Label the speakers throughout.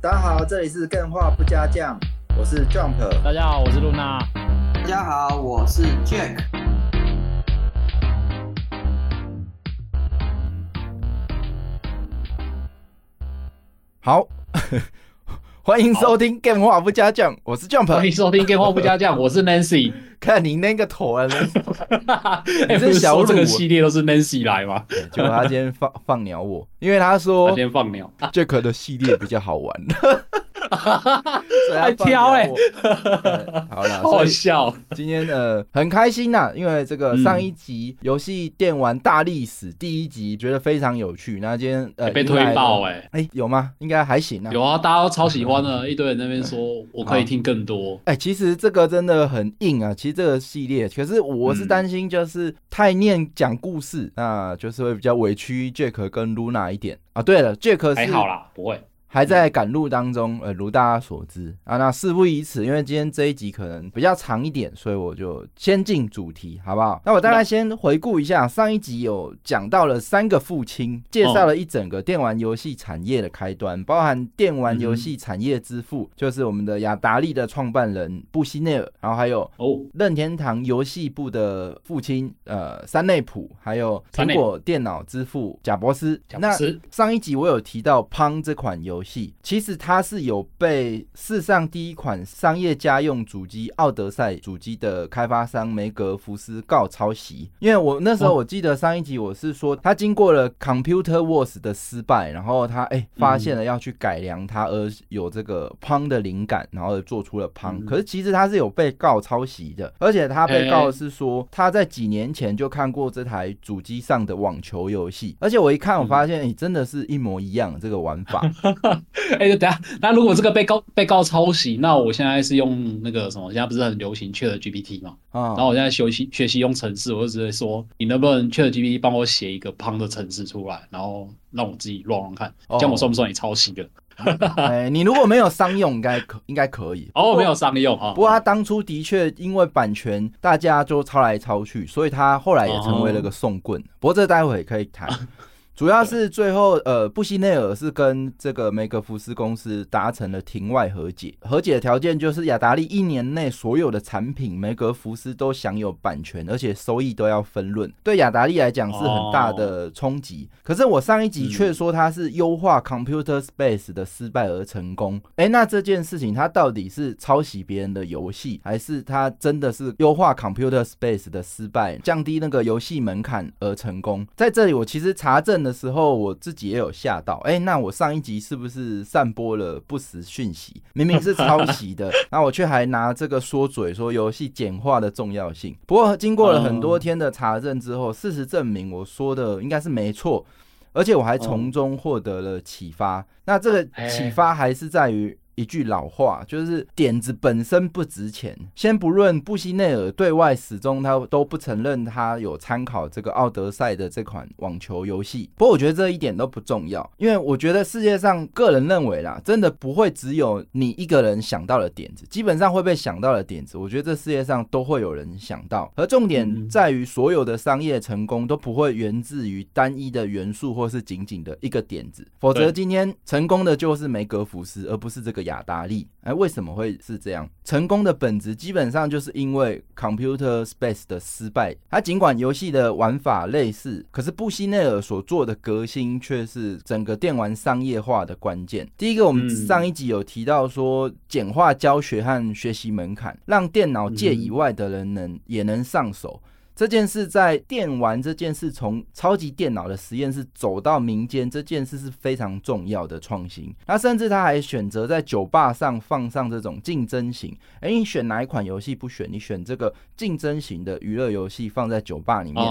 Speaker 1: 大家好，这里是更画不加酱，我是 Jump。
Speaker 2: 大家好，我是露娜。
Speaker 3: 大家好，我是 Jack。
Speaker 1: 好，欢迎收听干话不加酱，我是 Jump。
Speaker 2: 欢迎收听干话不加酱，我是 Nancy。
Speaker 1: 看你那个头啊，
Speaker 2: 你是小这个系列都是 Nancy 来吗？
Speaker 1: 结果他今天放放鸟我，因为他说
Speaker 2: 他今天放鸟
Speaker 1: ，Jack 的系列比较好玩。
Speaker 2: 还挑哎，
Speaker 1: 好了，
Speaker 2: 好笑。
Speaker 1: 今天呃很开心呐，因为这个上一集游戏电玩大历史第一集觉得非常有趣。那今天呃
Speaker 2: 被推爆哎
Speaker 1: 哎有吗？应该还行啊。
Speaker 2: 有啊，大家都超喜欢的，一堆人那边说 我可以听更多。
Speaker 1: 哎，其实这个真的很硬啊。其实这个系列，可是我是担心就是太念讲故事，那就是会比较委屈 Jack 跟 Luna 一点啊。对了，Jack 是
Speaker 2: 还好啦，不会。
Speaker 1: 还在赶路当中，呃，如大家所知啊，那事不宜迟，因为今天这一集可能比较长一点，所以我就先进主题，好不好？那我大概先回顾一下，上一集有讲到了三个父亲，介绍了一整个电玩游戏产业的开端，包含电玩游戏产业之父，就是我们的雅达利的创办人布希内尔，然后还有哦，任天堂游戏部的父亲，呃，山内普，还有苹果电脑之父贾伯斯。那上一集我有提到 Pong 这款游戏。游戏其实它是有被世上第一款商业家用主机奥德赛主机的开发商梅格福斯告抄袭，因为我那时候我记得上一集我是说他经过了 Computer Wars 的失败，然后他哎发现了要去改良它，而有这个 Pong 的灵感，然后做出了 Pong。可是其实他是有被告抄袭的，而且他被告的是说他在几年前就看过这台主机上的网球游戏，而且我一看我发现哎真的是一模一样这个玩法。
Speaker 2: 哎，等下，那如果这个被告被告抄袭，那我现在是用那个什么？现在不是很流行 ChatGPT 吗？啊，然后我现在学习学习用程式，我就直接说，你能不能 ChatGPT 帮我写一个 Pong 的程式出来，然后让我自己乱乱看，这样我算不算你抄袭的？
Speaker 1: 哎，你如果没有商用，应该可应该可以。
Speaker 2: 哦，没有商用啊。
Speaker 1: 不过他当初的确因为版权，大家就抄来抄去，所以他后来也成为了个送棍。不过这待会可以谈。主要是最后，呃，布希内尔是跟这个梅格福斯公司达成了庭外和解，和解的条件就是雅达利一年内所有的产品，梅格福斯都享有版权，而且收益都要分润。对雅达利来讲是很大的冲击。可是我上一集却说它是优化 Computer Space 的失败而成功。哎，那这件事情它到底是抄袭别人的游戏，还是它真的是优化 Computer Space 的失败，降低那个游戏门槛而成功？在这里我其实查证了。的时候，我自己也有吓到，哎、欸，那我上一集是不是散播了不实讯息？明明是抄袭的，那我却还拿这个说嘴，说游戏简化的重要性。不过经过了很多天的查证之后，事实证明我说的应该是没错，而且我还从中获得了启发。那这个启发还是在于。一句老话，就是点子本身不值钱。先不论布希内尔对外始终他都不承认他有参考这个奥德赛的这款网球游戏，不过我觉得这一点都不重要，因为我觉得世界上个人认为啦，真的不会只有你一个人想到的点子，基本上会被想到的点子，我觉得这世界上都会有人想到。而重点在于，所有的商业成功都不会源自于单一的元素，或是仅仅的一个点子，否则今天成功的就是梅格福斯，而不是这个。雅达利，哎，为什么会是这样？成功的本质基本上就是因为 Computer Space 的失败。它尽管游戏的玩法类似，可是布希内尔所做的革新却是整个电玩商业化的关键。第一个，我们上一集有提到说，简化教学和学习门槛，让电脑界以外的人能也能上手。这件事在电玩这件事从超级电脑的实验室走到民间，这件事是非常重要的创新。那甚至他还选择在酒吧上放上这种竞争型，哎，你选哪一款游戏不选？你选这个竞争型的娱乐游戏放在酒吧里面，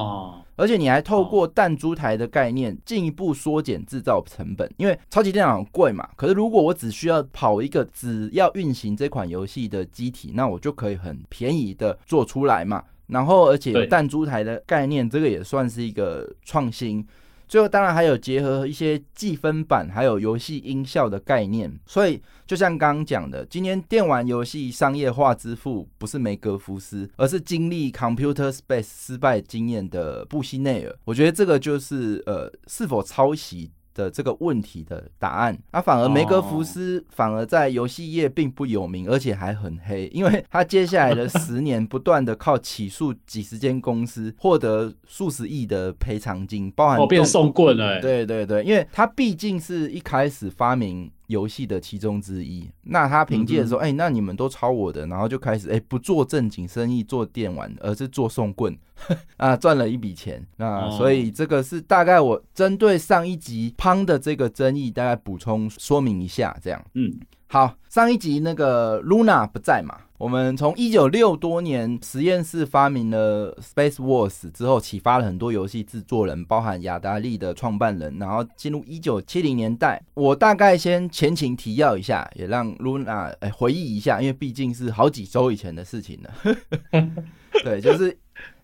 Speaker 1: 而且你还透过弹珠台的概念进一步缩减制造成本，因为超级电脑很贵嘛。可是如果我只需要跑一个只要运行这款游戏的机体，那我就可以很便宜的做出来嘛。然后，而且有弹珠台的概念，这个也算是一个创新。最后，当然还有结合一些计分板，还有游戏音效的概念。所以，就像刚刚讲的，今天电玩游戏商业化之父不是梅格福斯，而是经历 Computer Space 失败经验的布希内尔。我觉得这个就是呃，是否抄袭的这个问题的答案。那、啊、反而梅格福斯反而在游戏业并不有名，而且还很黑，因为他接下来的 十年不断的靠起诉几十间公司，获得数十亿的赔偿金，包含
Speaker 2: 哦变送棍了、欸。
Speaker 1: 对对对，因为他毕竟是一开始发明。游戏的其中之一，那他凭借说，哎、嗯嗯欸，那你们都抄我的，然后就开始，哎、欸，不做正经生意，做电玩，而是做送棍，啊，赚了一笔钱。那所以这个是大概我针对上一集胖的这个争议，大概补充说明一下，这样。嗯，好，上一集那个 Luna 不在嘛？我们从一九六多年实验室发明了 Space Wars 之后，启发了很多游戏制作人，包含雅达利的创办人。然后进入一九七零年代，我大概先前情提要一下，也让 Luna 哎回忆一下，因为毕竟是好几周以前的事情了。对，就是。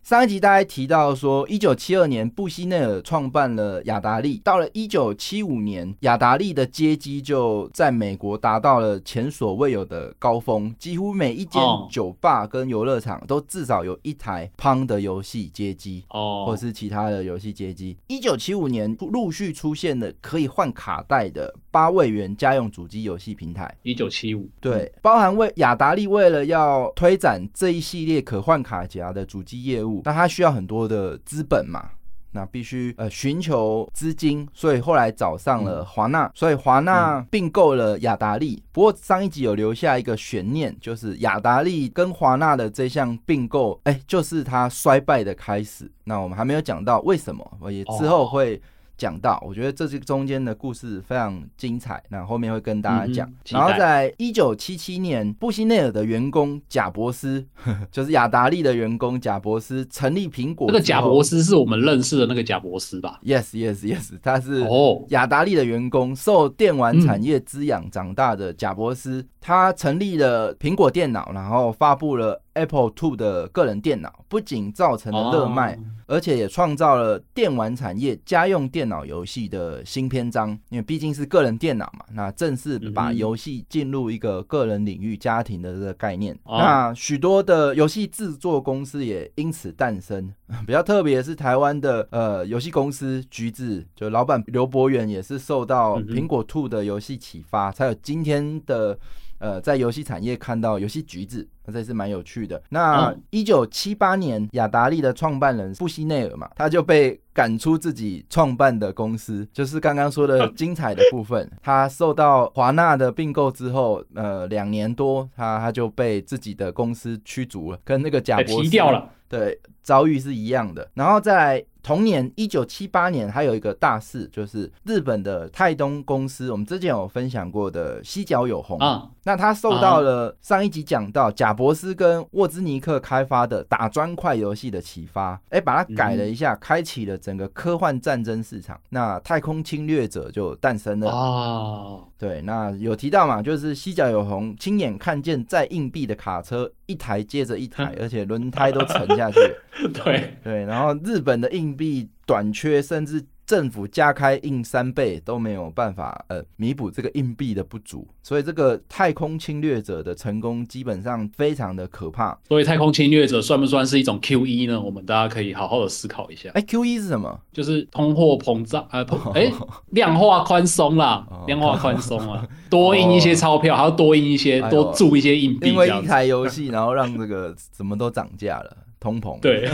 Speaker 1: 上一集大家提到说，一九七二年布希内尔创办了雅达利，到了一九七五年，雅达利的街机就在美国达到了前所未有的高峰，几乎每一间酒吧跟游乐场都至少有一台 Pong 的游戏街机，哦，或是其他的游戏街机。一九七五年陆续出现了可以换卡带的八位元家用主机游戏平台。
Speaker 2: 一九七五，
Speaker 1: 对，包含为雅达利为了要推展这一系列可换卡夹的主机业务。那他需要很多的资本嘛，那必须呃寻求资金，所以后来找上了华纳，所以华纳并购了雅达利。不过上一集有留下一个悬念，就是雅达利跟华纳的这项并购，哎，就是它衰败的开始。那我们还没有讲到为什么，我也之后会。讲到，我觉得这是中间的故事非常精彩，那后面会跟大家讲。嗯、然后在一九七七年，布希内尔的员工贾伯斯，就是雅达利的员工贾伯斯成立苹果。
Speaker 2: 那个贾伯斯是我们认识的那个贾伯斯吧
Speaker 1: ？Yes, yes, yes，他是哦，雅达利的员工，受电玩产业滋养长大的贾伯斯。嗯他成立了苹果电脑，然后发布了 Apple Two 的个人电脑，不仅造成了热卖，而且也创造了电玩产业家用电脑游戏的新篇章。因为毕竟是个人电脑嘛，那正式把游戏进入一个个人领域、家庭的这个概念。那许多的游戏制作公司也因此诞生。比较特别是台湾的呃游戏公司橘子，就老板刘博远也是受到苹果 II 的游戏启发，才有今天的。呃，在游戏产业看到游戏橘子，那这是蛮有趣的。那一九七八年，雅达利的创办人布希内尔嘛，他就被赶出自己创办的公司，就是刚刚说的精彩的部分。他受到华纳的并购之后，呃，两年多，他他就被自己的公司驱逐了，跟那个贾伯斯
Speaker 2: 掉了，
Speaker 1: 对，遭遇是一样的。然后在同年一九七八年，还有一个大事，就是日本的泰东公司，我们之前有分享过的西角有红啊。那他受到了上一集讲到贾伯斯跟沃兹尼克开发的打砖块游戏的启发，哎，把它改了一下，开启了整个科幻战争市场。那太空侵略者就诞生了啊。对，那有提到嘛，就是西角有红亲眼看见载硬币的卡车一台接着一台，而且轮胎都沉下去。
Speaker 2: 对
Speaker 1: 对，然后日本的硬币短缺，甚至政府加开印三倍都没有办法呃弥补这个硬币的不足，所以这个太空侵略者的成功基本上非常的可怕。
Speaker 2: 所以太空侵略者算不算是一种 QE 呢？我们大家可以好好的思考一下。
Speaker 1: 哎，QE 是什么？
Speaker 2: 就是通货膨胀啊，哎，量化宽松啦，量化宽松啊，多印一些钞票，还要多印一些，多注一些硬币。
Speaker 1: 因为一台游戏，然后让这个什么都涨价了。通膨
Speaker 2: 对，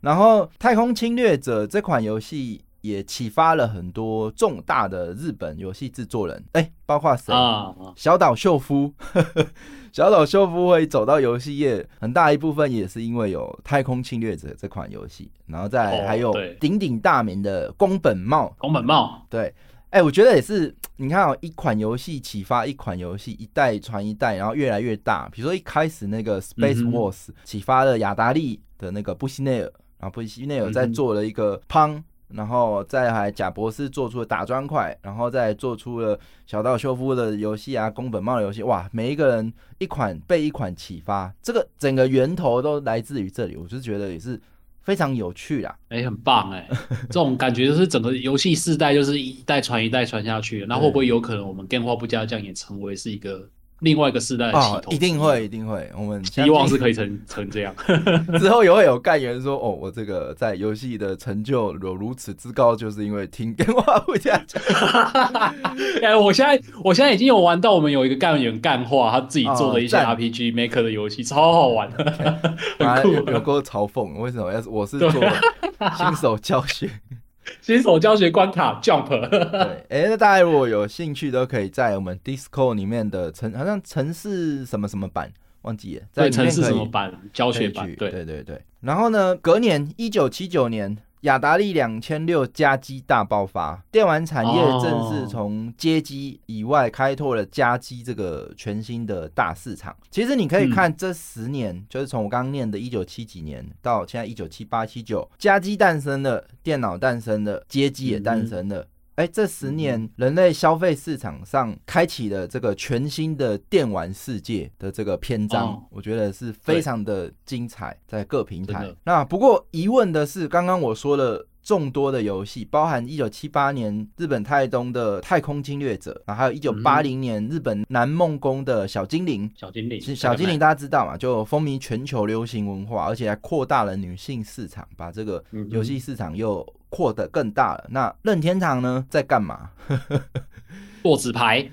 Speaker 1: 然后《太空侵略者》这款游戏也启发了很多重大的日本游戏制作人，哎，包括谁？小岛秀夫，小岛秀夫会走到游戏业，很大一部分也是因为有《太空侵略者》这款游戏，然后再还有鼎鼎大名的宫本茂，
Speaker 2: 宫本茂，
Speaker 1: 对。哎、欸，我觉得也是，你看哦，一款游戏启发一款游戏，一代传一代，然后越来越大。比如说一开始那个 Space Wars 启发了雅达利的那个布希内尔，然后布希内尔在做了一个 Pong，然后再还贾博士做出了打砖块，然后再做出了小道修夫的游戏啊，宫本茂的游戏，哇，每一个人一款被一款启发，这个整个源头都来自于这里，我就觉得也是。非常有趣啦，
Speaker 2: 哎、欸，很棒哎、欸，这种感觉就是整个游戏世代就是一代传一代传下去，那会不会有可能我们电话不加酱也成为是一个另外一个世代的起头，
Speaker 1: 一定会，一定会。我们
Speaker 2: 希望是可以成 成这样。
Speaker 1: 之后也会有干员说：“哦，我这个在游戏的成就有如此之高，就是因为听电话会这样讲。”
Speaker 2: 哎，我现在我现在已经有玩到我们有一个干员干话，他自己做的一些 RPG Maker 的游戏，超好玩的，很酷。
Speaker 1: 有够嘲讽，为什么要我是做新手教学？
Speaker 2: 新手教学关卡 Jump，对，
Speaker 1: 哎、欸，那大家如果有兴趣，都可以在我们 Discord 里面的城，好像城市什么什么版，忘记了，在
Speaker 2: 城市什么版教学版，
Speaker 1: 对对对对。然后呢，隔年一九七九年。雅达利两千六加机大爆发，电玩产业正式从街机以外开拓了家机这个全新的大市场。其实你可以看这十年，嗯、就是从我刚刚念的一九七几年到现在一九七八七九，家机诞生了，电脑诞生了，街机也诞生了。嗯哎，这十年人类消费市场上开启了这个全新的电玩世界的这个篇章，哦、我觉得是非常的精彩，在各平台。那不过疑问的是，刚刚我说了众多的游戏，包含一九七八年日本太东的《太空侵略者》，然后还有一九八零年日本南梦宫的小精灵。
Speaker 2: 小精灵，
Speaker 1: 小精灵大家知道嘛？就风靡全球流行文化，而且还扩大了女性市场，把这个游戏市场又。扩得更大了。那任天堂呢，在干嘛？
Speaker 2: 做纸牌。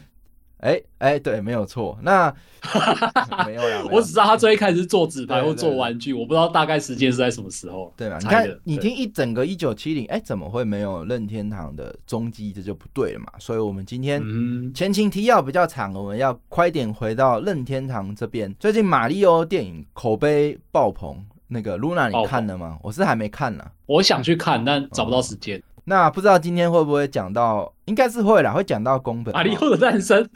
Speaker 1: 哎哎、对，没有错。那 没有啦，
Speaker 2: 我只知道他最一开始是做纸牌或做玩具，我不知道大概时间是在什么时候。
Speaker 1: 对吧？你看，你听一整个一九七零，哎，怎么会没有任天堂的踪迹？这就不对了嘛。所以，我们今天前情提要比较长，我们要快点回到任天堂这边。最近马里奥电影口碑爆棚。那个 Luna，你看了吗？哦、我是还没看呢。
Speaker 2: 我想去看，但找不到时间。
Speaker 1: 那不知道今天会不会讲到？应该是会啦，会讲到宫本。
Speaker 2: 马里奥的诞生，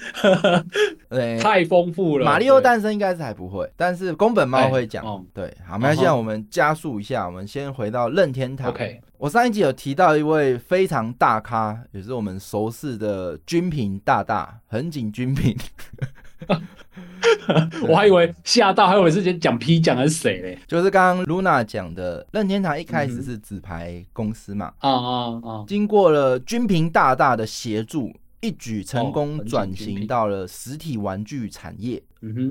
Speaker 2: 对，太丰富了。
Speaker 1: 马里奥诞生应该是还不会，但是宫本猫会讲。哦、对，好，那现在我们加速一下，我们先回到任天堂。
Speaker 2: OK，
Speaker 1: 我上一集有提到一位非常大咖，也是我们熟识的君平大大，横井军平。
Speaker 2: 我还以为吓到，还以为是讲 P 讲的是谁嘞？
Speaker 1: 就是刚刚 Luna 讲的，任天堂一开始是纸牌公司嘛，啊啊啊！经过了军平大大的协助，一举成功转型到了实体玩具产业。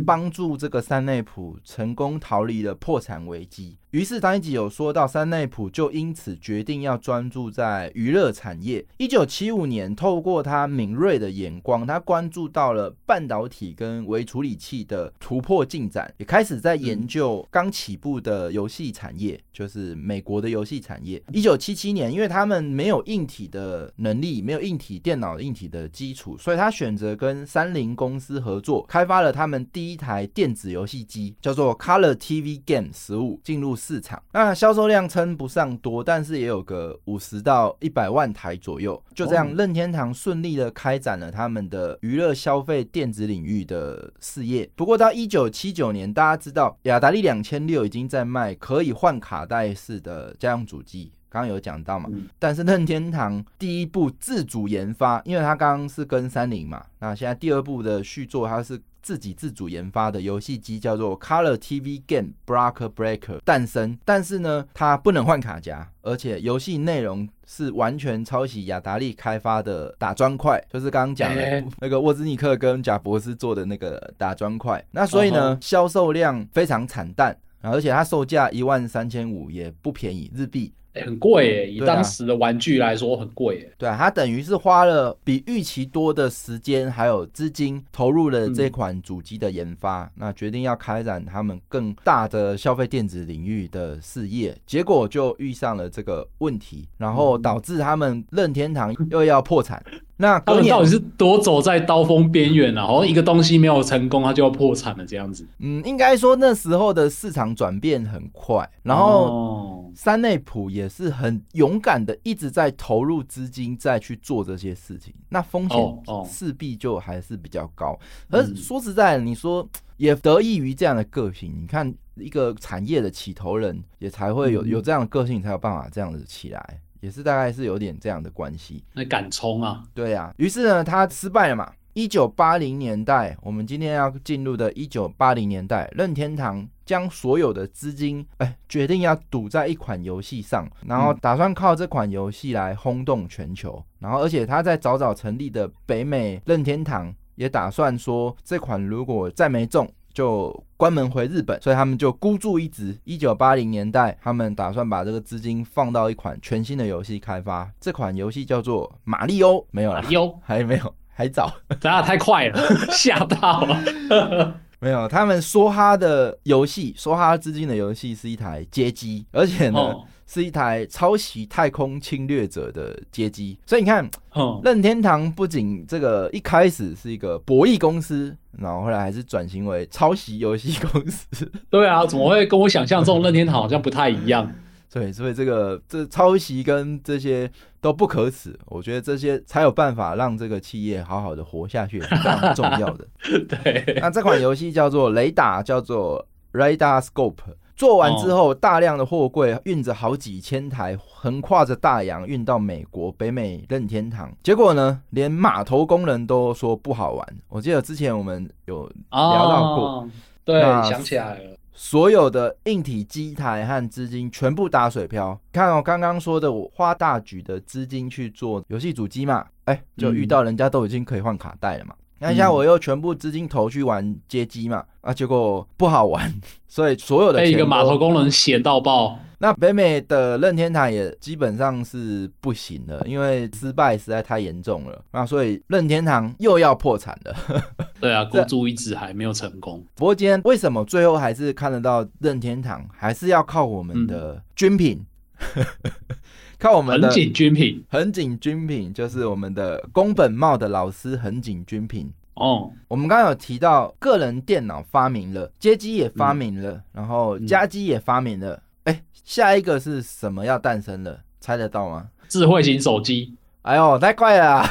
Speaker 1: 帮助这个山内溥成功逃离了破产危机。于是上一集有说到，山内溥就因此决定要专注在娱乐产业。一九七五年，透过他敏锐的眼光，他关注到了半导体跟微处理器的突破进展，也开始在研究刚起步的游戏产业，就是美国的游戏产业。一九七七年，因为他们没有硬体的能力，没有硬体电脑硬体的基础，所以他选择跟三菱公司合作，开发了他们。第一台电子游戏机叫做 Color TV Game 十五进入市场，那销售量称不上多，但是也有个五十到一百万台左右。就这样，任天堂顺利的开展了他们的娱乐消费电子领域的事业。不过到一九七九年，大家知道雅达利两千六已经在卖可以换卡带式的家用主机。刚刚有讲到嘛，但是任天堂第一部自主研发，因为他刚刚是跟三菱嘛，那现在第二部的续作，它是自己自主研发的游戏机，叫做 Color TV Game Block Breaker 诞生。但是呢，它不能换卡夹，而且游戏内容是完全抄袭雅达利开发的打砖块，就是刚刚讲的那个沃兹尼克跟贾博士做的那个打砖块。那所以呢，销售量非常惨淡，而且它售价一万三千五，也不便宜日币。
Speaker 2: 很贵耶，以当时的玩具来说很贵耶。
Speaker 1: 对啊，他等于是花了比预期多的时间还有资金投入了这款主机的研发，嗯、那决定要开展他们更大的消费电子领域的事业，结果就遇上了这个问题，然后导致他们任天堂又要破产。那
Speaker 2: 他们到底是多走在刀锋边缘啊？好像一个东西没有成功，它就要破产了这样子。
Speaker 1: 嗯，应该说那时候的市场转变很快，然后三内普也是很勇敢的，一直在投入资金再去做这些事情。那风险势必就还是比较高。而说实在的，你说也得益于这样的个性。你看一个产业的起头人，也才会有有这样的个性，才有办法这样子起来。也是大概是有点这样的关系，
Speaker 2: 那敢冲啊？
Speaker 1: 对啊，于是呢，他失败了嘛。一九八零年代，我们今天要进入的一九八零年代，任天堂将所有的资金，哎，决定要赌在一款游戏上，然后打算靠这款游戏来轰动全球。然后，而且他在早早成立的北美任天堂。也打算说，这款如果再没中，就关门回日本。所以他们就孤注一掷，一九八零年代，他们打算把这个资金放到一款全新的游戏开发。这款游戏叫做《马里欧》，没有了，
Speaker 2: 有
Speaker 1: 还没有，还早，
Speaker 2: 咱俩太快了，吓到了。
Speaker 1: 没有，他们说他的游戏，说他资金的游戏是一台街机，而且呢。哦是一台抄袭太空侵略者的街机，所以你看，哦，任天堂不仅这个一开始是一个博弈公司，然后后来还是转型为抄袭游戏公司。
Speaker 2: 对啊，怎么会跟我想象中任天堂好像不太一样？
Speaker 1: 对，所以这个这抄袭跟这些都不可耻，我觉得这些才有办法让这个企业好好的活下去，是非常重要的。
Speaker 2: 对，
Speaker 1: 那这款游戏叫做雷达，叫做 Radar Scope。做完之后，大量的货柜运着好几千台，横跨着大洋运到美国北美任天堂。结果呢，连码头工人都说不好玩。我记得之前我们有聊到过，
Speaker 2: 哦、对，想起来了。
Speaker 1: 所有的硬体机台和资金全部打水漂。看我刚刚说的，我花大举的资金去做游戏主机嘛，哎、欸，就遇到人家都已经可以换卡带了嘛。那像我又全部资金投去玩街机嘛，啊，结果不好玩，所以所有的
Speaker 2: 被一个码头工人闲到爆。
Speaker 1: 那北美的任天堂也基本上是不行了，因为失败实在太严重了。那所以任天堂又要破产了。
Speaker 2: 对啊，孤注一掷还没有成功。
Speaker 1: 不过今天为什么最后还是看得到任天堂，还是要靠我们的军品。嗯 靠我们的横
Speaker 2: 井军品，
Speaker 1: 横井军品就是我们的宫本茂的老师横井军品
Speaker 2: 哦。
Speaker 1: 我们刚刚有提到，个人电脑发明了，街机也发明了，嗯、然后家机也发明了。哎、嗯，下一个是什么要诞生了？猜得到吗？
Speaker 2: 智慧型手机。
Speaker 1: 哎呦，太快了！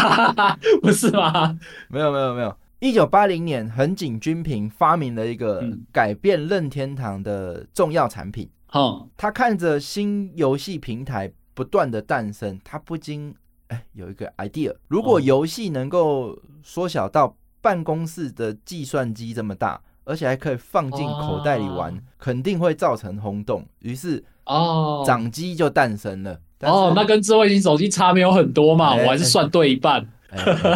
Speaker 2: 不是吗？
Speaker 1: 没有没有没有。一九八零年，横井军平发明了一个改变任天堂的重要产品。
Speaker 2: 嗯，
Speaker 1: 他看着新游戏平台不断的诞生，他不禁哎有一个 idea：如果游戏能够缩小到办公室的计算机这么大，而且还可以放进口袋里玩，肯定会造成轰动。于是哦，掌机就诞生了。
Speaker 2: 哦，那跟智慧型手机差没有很多嘛，我还是算对一半。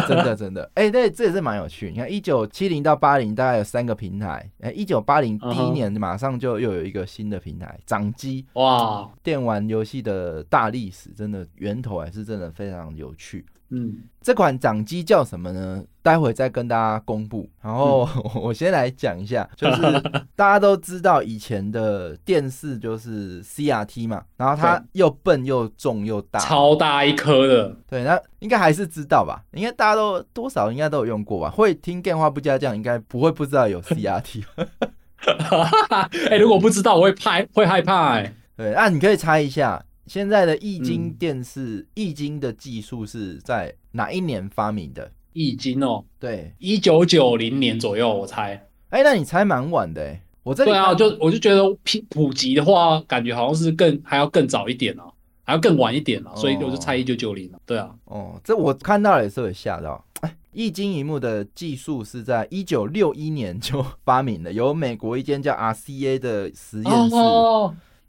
Speaker 1: 真的 真的，哎、欸，对，这也是蛮有趣。你看，一九七零到八零大概有三个平台，哎、欸，一九八零第一年马上就又有一个新的平台，掌机。哇，电玩游戏的大历史，真的源头还是真的非常有趣。嗯，这款掌机叫什么呢？待会再跟大家公布。然后 我先来讲一下，就是大家都知道以前的电视就是 CRT 嘛，然后它又笨又重又大，
Speaker 2: 超大一颗的。
Speaker 1: 对，那应该还是知道吧？应该大家都多少应该都有用过吧？会听电话不加酱，应该不会不知道有 CRT。
Speaker 2: 哎、欸，如果不知道，我会怕，会害怕、欸。哎，
Speaker 1: 对，那你可以猜一下。现在的液晶电视，液晶、嗯、的技术是在哪一年发明的？
Speaker 2: 液晶哦，
Speaker 1: 对，
Speaker 2: 一九九零年左右，我猜。
Speaker 1: 哎、欸，那你猜蛮晚的哎。我这里
Speaker 2: 对啊，就我就觉得普普及的话，感觉好像是更还要更早一点啊，还要更晚一点啊，所以我就猜一九九零了。对啊，
Speaker 1: 哦，这我看到了也是有吓到。哎，液晶萤幕的技术是在一九六一年就发明的，由美国一间叫 RCA 的实验室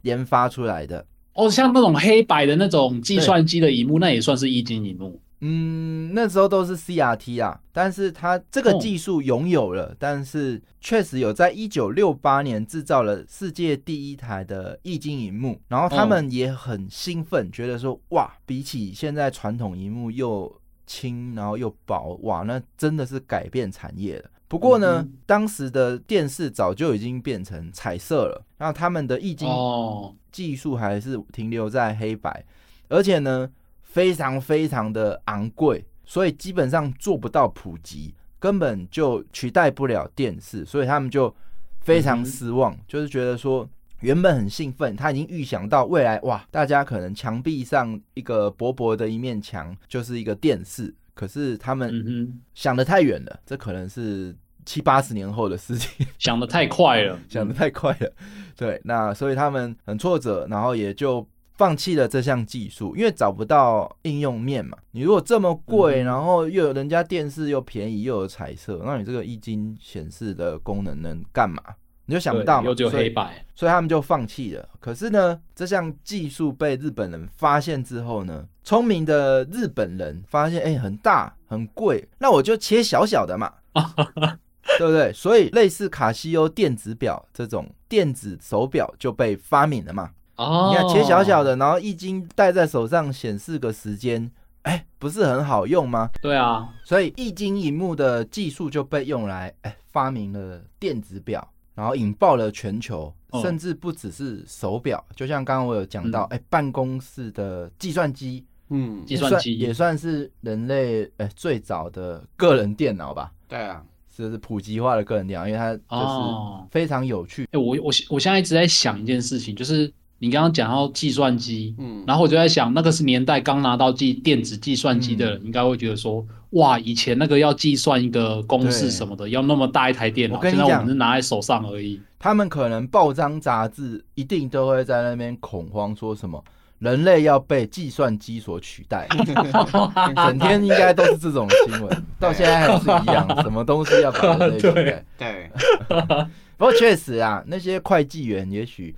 Speaker 1: 研发出来的。
Speaker 2: 哦，像那种黑白的那种计算机的荧幕，那也算是液晶荧幕。
Speaker 1: 嗯，那时候都是 CRT 啊，但是它这个技术拥有了，哦、但是确实有在一九六八年制造了世界第一台的液晶荧幕，然后他们也很兴奋，觉得说哇，比起现在传统荧幕又轻，然后又薄，哇，那真的是改变产业了。不过呢，嗯、当时的电视早就已经变成彩色了，然后他们的液晶技术还是停留在黑白，而且呢，非常非常的昂贵，所以基本上做不到普及，根本就取代不了电视，所以他们就非常失望，嗯、就是觉得说，原本很兴奋，他已经预想到未来，哇，大家可能墙壁上一个薄薄的一面墙就是一个电视。可是他们想的太远了，这可能是七八十年后的事情。
Speaker 2: 想的太快了，
Speaker 1: 想的太快了。对，那所以他们很挫折，然后也就放弃了这项技术，因为找不到应用面嘛。你如果这么贵，然后又有人家电视又便宜又有彩色，那你这个液晶显示的功能能干嘛？你就想不到嘛，
Speaker 2: 又只有黑白
Speaker 1: 所，所以他们就放弃了。可是呢，这项技术被日本人发现之后呢，聪明的日本人发现，哎、欸，很大很贵，那我就切小小的嘛，对不对？所以类似卡西欧电子表这种电子手表就被发明了嘛。哦，你看切小小的，然后液晶戴在手上显示个时间。哎、欸，不是很好用吗？
Speaker 2: 对啊，
Speaker 1: 所以液晶萤幕的技术就被用来哎、欸、发明了电子表，然后引爆了全球，哦、甚至不只是手表，就像刚刚我有讲到，哎、嗯欸，办公室的计算机，
Speaker 2: 嗯，计算机
Speaker 1: 也算是人类哎、欸、最早的个人电脑吧？
Speaker 3: 对啊，
Speaker 1: 就是普及化的个人电脑，因为它就是非常有趣。
Speaker 2: 哎、哦欸，我我我现在一直在想一件事情，就是。你刚刚讲到计算机，嗯，然后我就在想，那个是年代刚拿到计电子计算机的人，应该会觉得说，哇，以前那个要计算一个公式什么的，要那么大一台电脑，现在我们是拿在手上而已。
Speaker 1: 他们可能报章杂志一定都会在那边恐慌，说什么人类要被计算机所取代，整天应该都是这种新闻，到现在还是一样，什么东西要把人类取代？对，
Speaker 3: 对。
Speaker 1: 不过确实啊，那些会计员也许。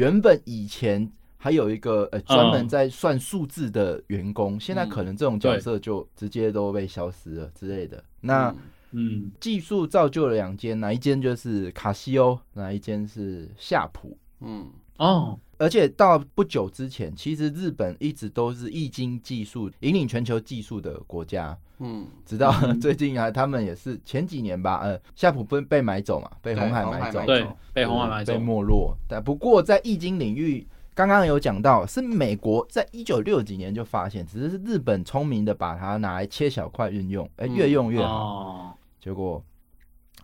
Speaker 1: 原本以前还有一个呃专门在算数字的员工，嗯、现在可能这种角色就直接都被消失了之类的。嗯、那嗯，技术造就了两间，哪一间就是卡西欧，哪一间是夏普。嗯哦，而且到不久之前，其实日本一直都是易经技术引领全球技术的国家。嗯，直到最近啊，他们也是前几年吧，呃，夏普被被买走嘛，被红海买走，
Speaker 2: 对，被红海买走，
Speaker 1: 被没落。但不过在液晶领域，刚刚有讲到，是美国在一九六几年就发现，只是日本聪明的把它拿来切小块运用，哎，越用越好。结果，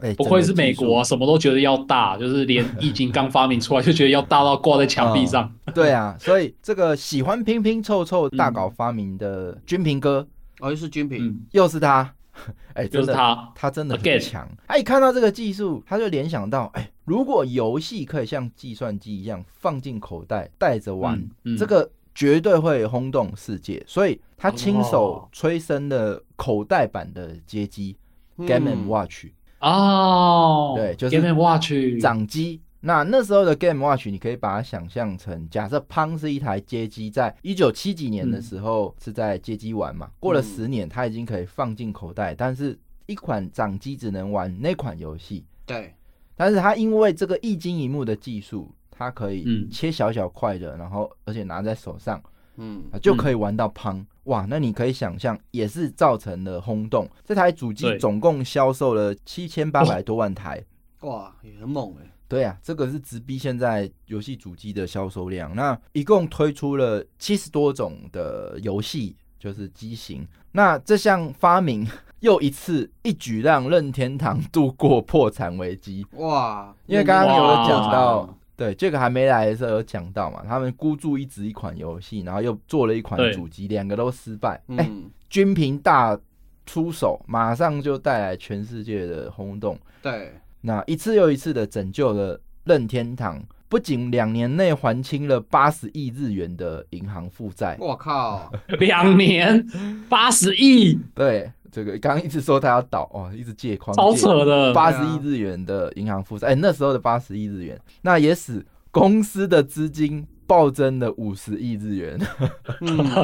Speaker 1: 哎，
Speaker 2: 不愧是美国，什么都觉得要大，就是连液晶刚发明出来就觉得要大到挂在墙壁上。
Speaker 1: 对啊，所以这个喜欢拼拼凑凑大搞发明的军平哥。
Speaker 3: 哦，又是军平，嗯，
Speaker 1: 又是他，哎、欸，
Speaker 2: 就是他，
Speaker 1: 他真的很强。他一看到这个技术，他就联想到，哎、欸，如果游戏可以像计算机一样放进口袋带着玩，嗯嗯、这个绝对会轰动世界。所以他亲手催生了口袋版的街机、哦、Game and Watch。
Speaker 2: 哦，
Speaker 1: 对，就是
Speaker 2: Game Watch
Speaker 1: 掌机。那那时候的 Game Watch，你可以把它想象成，假设 Pong 是一台街机，在一九七几年的时候是在街机玩嘛，过了十年，它已经可以放进口袋，但是一款掌机只能玩那款游戏。
Speaker 3: 对，
Speaker 1: 但是它因为这个一晶一幕的技术，它可以切小小块的，然后而且拿在手上，嗯，就可以玩到 Pong。哇，那你可以想象，也是造成了轰动。这台主机总共销售了七千八百多万台，
Speaker 3: 哇，也很猛哎。
Speaker 1: 对啊，这个是直逼现在游戏主机的销售量。那一共推出了七十多种的游戏，就是机型。那这项发明 又一次一举让任天堂度过破产危机。哇！因为刚刚有讲到，对这个还没来的时候有讲到嘛，他们孤注一掷一款游戏，然后又做了一款主机，两个都失败。哎，军平大出手，马上就带来全世界的轰动。
Speaker 3: 对。
Speaker 1: 那一次又一次的拯救了任天堂，不仅两年内还清了八十亿日元的银行负债。
Speaker 3: 我靠，
Speaker 2: 两年八十亿？
Speaker 1: 对，这个刚刚一直说他要倒哦，一直借款，
Speaker 2: 超扯的，
Speaker 1: 八十亿日元的银行负债。哎、欸，那时候的八十亿日元，那也使公司的资金暴增了五十亿日元。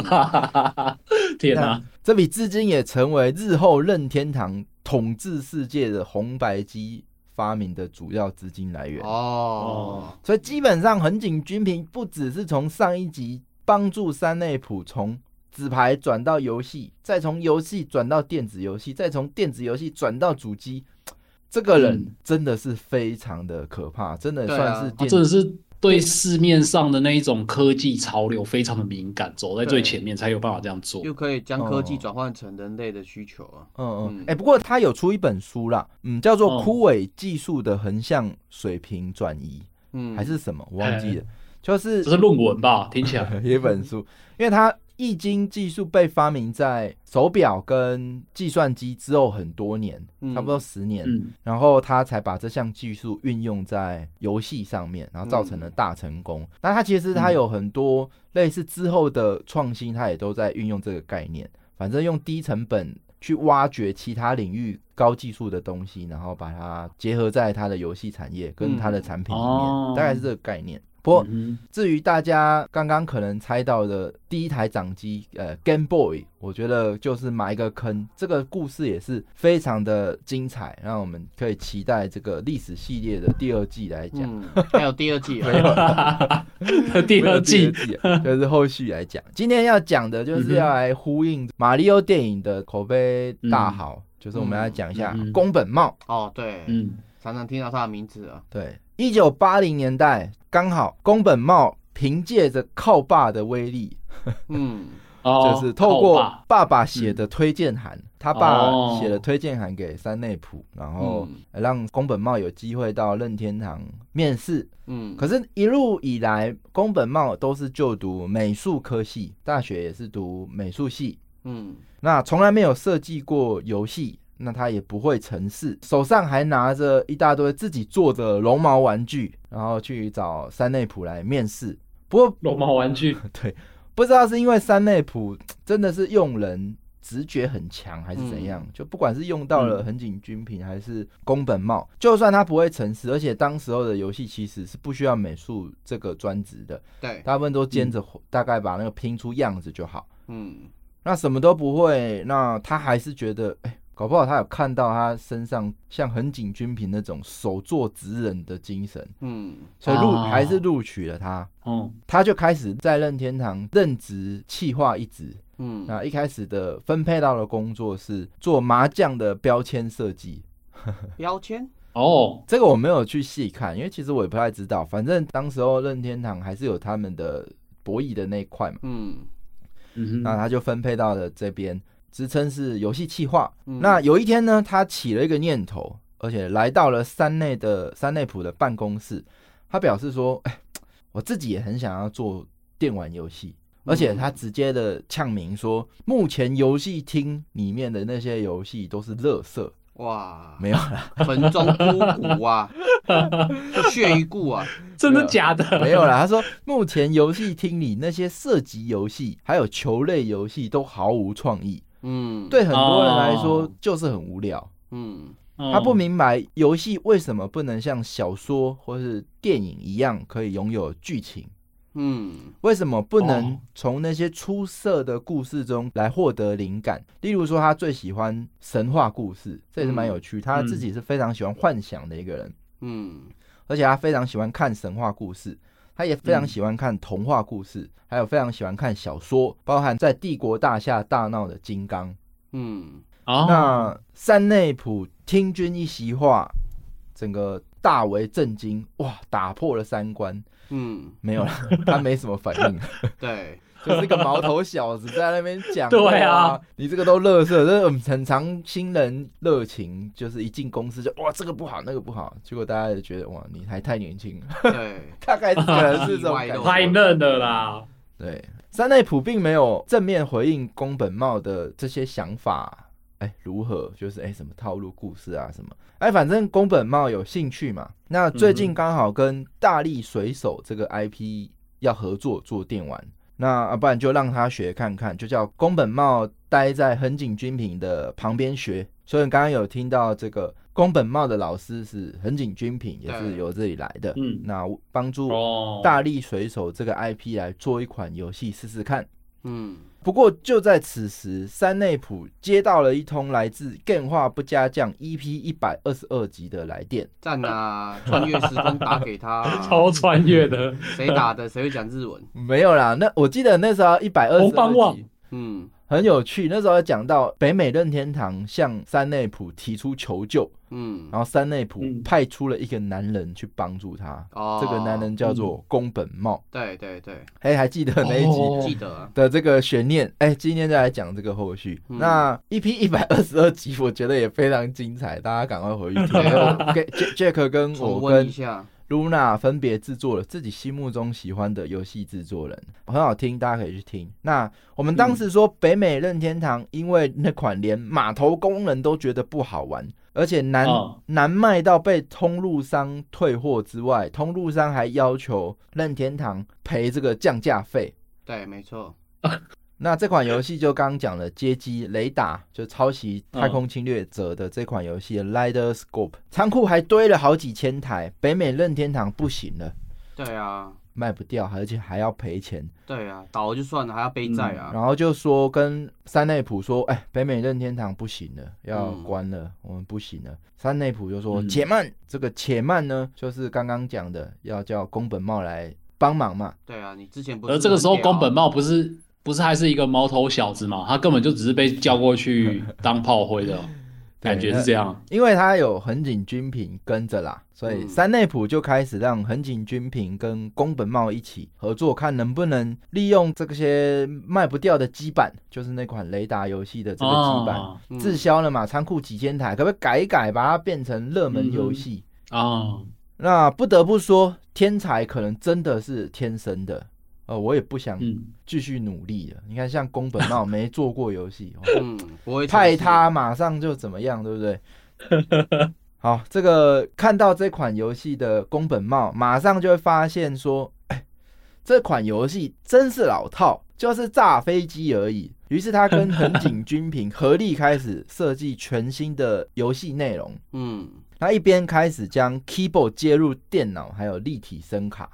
Speaker 2: 天哪，
Speaker 1: 这笔资金也成为日后任天堂统治世界的红白机发明的主要资金来源哦，所以基本上横井军平不只是从上一集帮助山内普从纸牌转到游戏，再从游戏转到电子游戏，再从电子游戏转到主机，这个人真的是非常的可怕，真的算是电子，
Speaker 2: 真的是。对市面上的那一种科技潮流非常的敏感，走在最前面才有办法这样做，
Speaker 3: 又可以将科技转换成人类的需求啊。
Speaker 1: 嗯嗯，哎、欸，不过他有出一本书啦，嗯，叫做《枯萎技术的横向水平转移》，嗯，还是什么，我忘记了，欸、就是
Speaker 2: 这是论文吧？听起来
Speaker 1: 一本书，因为他。液晶技术被发明在手表跟计算机之后很多年，差不多十年，嗯、然后他才把这项技术运用在游戏上面，然后造成了大成功。那他其实他有很多类似之后的创新，他也都在运用这个概念。反正用低成本去挖掘其他领域高技术的东西，然后把它结合在他的游戏产业跟他的产品里面，嗯、大概是这个概念。不过，至于大家刚刚可能猜到的第一台掌机，呃，Game Boy，我觉得就是埋一个坑。这个故事也是非常的精彩，让我们可以期待这个历史系列的第二季来讲。
Speaker 3: 嗯、还有第二季，
Speaker 2: 没有第二季，
Speaker 1: 就是后续来讲。今天要讲的就是要来呼应马里奥电影的口碑大好，嗯、就是我们来讲一下宫本茂。
Speaker 3: 哦，对，嗯，常常听到他的名字啊。
Speaker 1: 对，一九八零年代。刚好宫本茂凭借着靠爸的威力，嗯，就是透过爸爸写的推荐函，嗯、他爸写了推荐函给三内溥，然后让宫本茂有机会到任天堂面试。嗯，可是，一路以来，宫本茂都是就读美术科系，大学也是读美术系。嗯，那从来没有设计过游戏。那他也不会成事，手上还拿着一大堆自己做的绒毛玩具，然后去找三内普来面试。不过
Speaker 2: 绒毛玩具，
Speaker 1: 对，不知道是因为三内普真的是用人直觉很强，还是怎样？嗯、就不管是用到了横井军平，还是宫本茂，嗯、就算他不会成事，而且当时候的游戏其实是不需要美术这个专职的，
Speaker 3: 对，
Speaker 1: 大部分都兼着大概把那个拼出样子就好。嗯，那什么都不会，那他还是觉得哎。欸搞不好他有看到他身上像横井军平那种手作职人的精神，嗯，所以录还是录取了他，嗯，他就开始在任天堂任职企划一职，嗯，那一开始的分配到的工作是做麻将的标签设计，
Speaker 3: 标签？
Speaker 1: 哦，这个我没有去细看，因为其实我也不太知道，反正当时候任天堂还是有他们的博弈的那一块嘛，嗯，嗯，那他就分配到了这边。职称是游戏企划。嗯、那有一天呢，他起了一个念头，而且来到了山内的山内普的办公室。他表示说：“哎，我自己也很想要做电玩游戏。”而且他直接的呛明说：“目前游戏厅里面的那些游戏都是垃圾。”哇，没有啦，
Speaker 3: 坟中枯骨啊，血一顾啊，
Speaker 2: 真的假的？
Speaker 1: 没有啦，他说目前游戏厅里那些射击游戏还有球类游戏都毫无创意。嗯，对很多人来说就是很无聊。嗯，他不明白游戏为什么不能像小说或是电影一样可以拥有剧情。嗯，为什么不能从那些出色的故事中来获得灵感？例如说，他最喜欢神话故事，这也是蛮有趣。他自己是非常喜欢幻想的一个人。嗯，而且他非常喜欢看神话故事。他也非常喜欢看童话故事，嗯、还有非常喜欢看小说，包含在帝国大厦大闹的金刚。嗯，哦、那山内普听君一席话，整个大为震惊，哇，打破了三观。嗯，没有了，他没什么反应。
Speaker 3: 对。
Speaker 1: 就是一个毛头小子在那边讲，
Speaker 2: 对啊，
Speaker 1: 你这个都垃圾，这很常新人热情，就是一进公司就哇这个不好那个不好，结果大家就觉得哇你还太年轻，对，大概可能是这种感觉，
Speaker 2: 太嫩了啦。
Speaker 1: 对，山内溥并没有正面回应宫本茂的这些想法，哎、欸，如何？就是哎、欸、什么套路故事啊什么？哎、欸，反正宫本茂有兴趣嘛。那最近刚好跟大力水手这个 IP 要合作做电玩。那啊，不然就让他学看看，就叫宫本茂待在横井军平的旁边学。所以刚刚有听到这个宫本茂的老师是横井军平，也是由这里来的。嗯，那帮助大力水手这个 IP 来做一款游戏试试看。嗯。不过就在此时，三内普接到了一通来自 GAME 话不加降 EP 一百二十二集的来电。
Speaker 3: 赞啊！穿越时空打给他，
Speaker 2: 超穿越的。
Speaker 3: 谁打的？谁会讲日文？
Speaker 1: 没有啦，那我记得那时候一百二十二集。嗯。很有趣，那时候讲到北美任天堂向山内普提出求救，嗯，然后山内普派出了一个男人去帮助他，哦，这个男人叫做宫本茂，
Speaker 3: 对对对，
Speaker 1: 哎，还记得那一集？
Speaker 3: 记得。
Speaker 1: 的这个悬念，哎，今天再来讲这个后续。那一 P 一百二十二集，我觉得也非常精彩，大家赶快回去听。Jack 跟我跟。露娜分别制作了自己心目中喜欢的游戏制作人，很好听，大家可以去听。那我们当时说北美任天堂，因为那款连码头工人都觉得不好玩，而且难难卖到被通路商退货之外，通路商还要求任天堂赔这个降价费。
Speaker 3: 对，没错。
Speaker 1: 那这款游戏就刚刚讲了街机雷达，就抄袭《太空侵略者》的这款游戏《Rider Scope》，仓库还堆了好几千台，北美任天堂不行了。
Speaker 3: 对啊。
Speaker 1: 卖不掉，而且还要赔钱。
Speaker 3: 对啊，倒了就算了，还要背债啊、嗯。
Speaker 1: 然后就说跟山内溥说：“哎、欸，北美任天堂不行了，要关了，嗯、我们不行了。”山内溥就说：“且慢，这个且慢呢，就是刚刚讲的，要叫宫本茂来帮忙嘛。”
Speaker 3: 对啊，你之前不是。
Speaker 2: 而这个时候宫本茂不是不是还是一个毛头小子嘛？他根本就只是被叫过去 当炮灰的。感觉是这样，
Speaker 1: 因为他有横井军平跟着啦，所以山内普就开始让横井军平跟宫本茂一起合作，看能不能利用这些卖不掉的基板，就是那款雷达游戏的这个基板滞销了嘛，仓库几千台，可不可以改一改，把它变成热门游戏啊？那不得不说，天才可能真的是天生的。呃，我也不想继续努力了。嗯、你看，像宫本茂 没做过游戏，派他马上就怎么样，对不对？好，这个看到这款游戏的宫本茂，马上就会发现说，哎，这款游戏真是老套，就是炸飞机而已。于是他跟横井军平合力开始设计全新的游戏内容。嗯，他一边开始将 keyboard 接入电脑，还有立体声卡。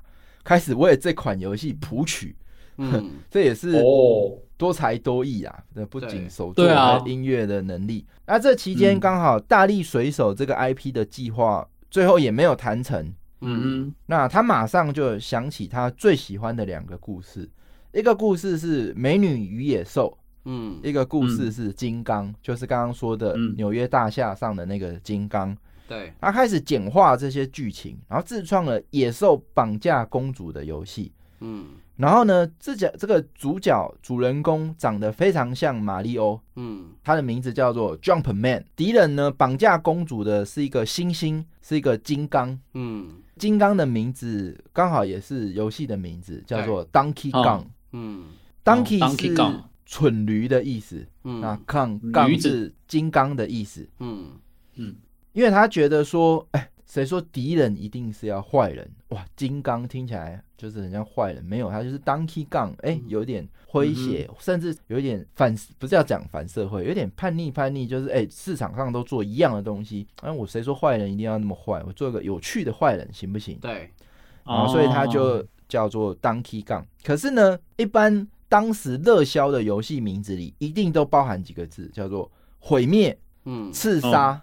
Speaker 1: 开始为这款游戏谱曲，嗯，这也是多才多艺啊！这不仅手作和音乐的能力。那这期间刚好大力水手这个 IP 的计划最后也没有谈成，嗯。嗯。那他马上就想起他最喜欢的两个故事，一个故事是《美女与野兽》，嗯，一个故事是《金刚》，就是刚刚说的纽约大厦上的那个金刚。
Speaker 3: 对，
Speaker 1: 他开始简化这些剧情，然后自创了野兽绑架公主的游戏。嗯，然后呢，这角这个主角主人公长得非常像马里欧。嗯，他的名字叫做 Jumpman。敌人呢，绑架公主的是一个猩猩，是一个金刚。嗯，金刚的名字刚好也是游戏的名字，叫做 Donkey Kong。嗯，Donkey 是蠢驴的意思。嗯，那 Kong 杠是金刚的意思。嗯嗯。因为他觉得说，哎，谁说敌人一定是要坏人？哇，金刚听起来就是很像坏人，没有，他就是 Donkey Kong，哎，有点诙谐，嗯、甚至有点反，不是要讲反社会，有点叛逆叛逆，就是哎，市场上都做一样的东西，哎，我谁说坏人一定要那么坏？我做个有趣的坏人行不行？
Speaker 3: 对，
Speaker 1: 然后，所以他就叫做 Donkey Kong。可是呢，一般当时热销的游戏名字里一定都包含几个字，叫做毁灭、嗯，刺杀。嗯，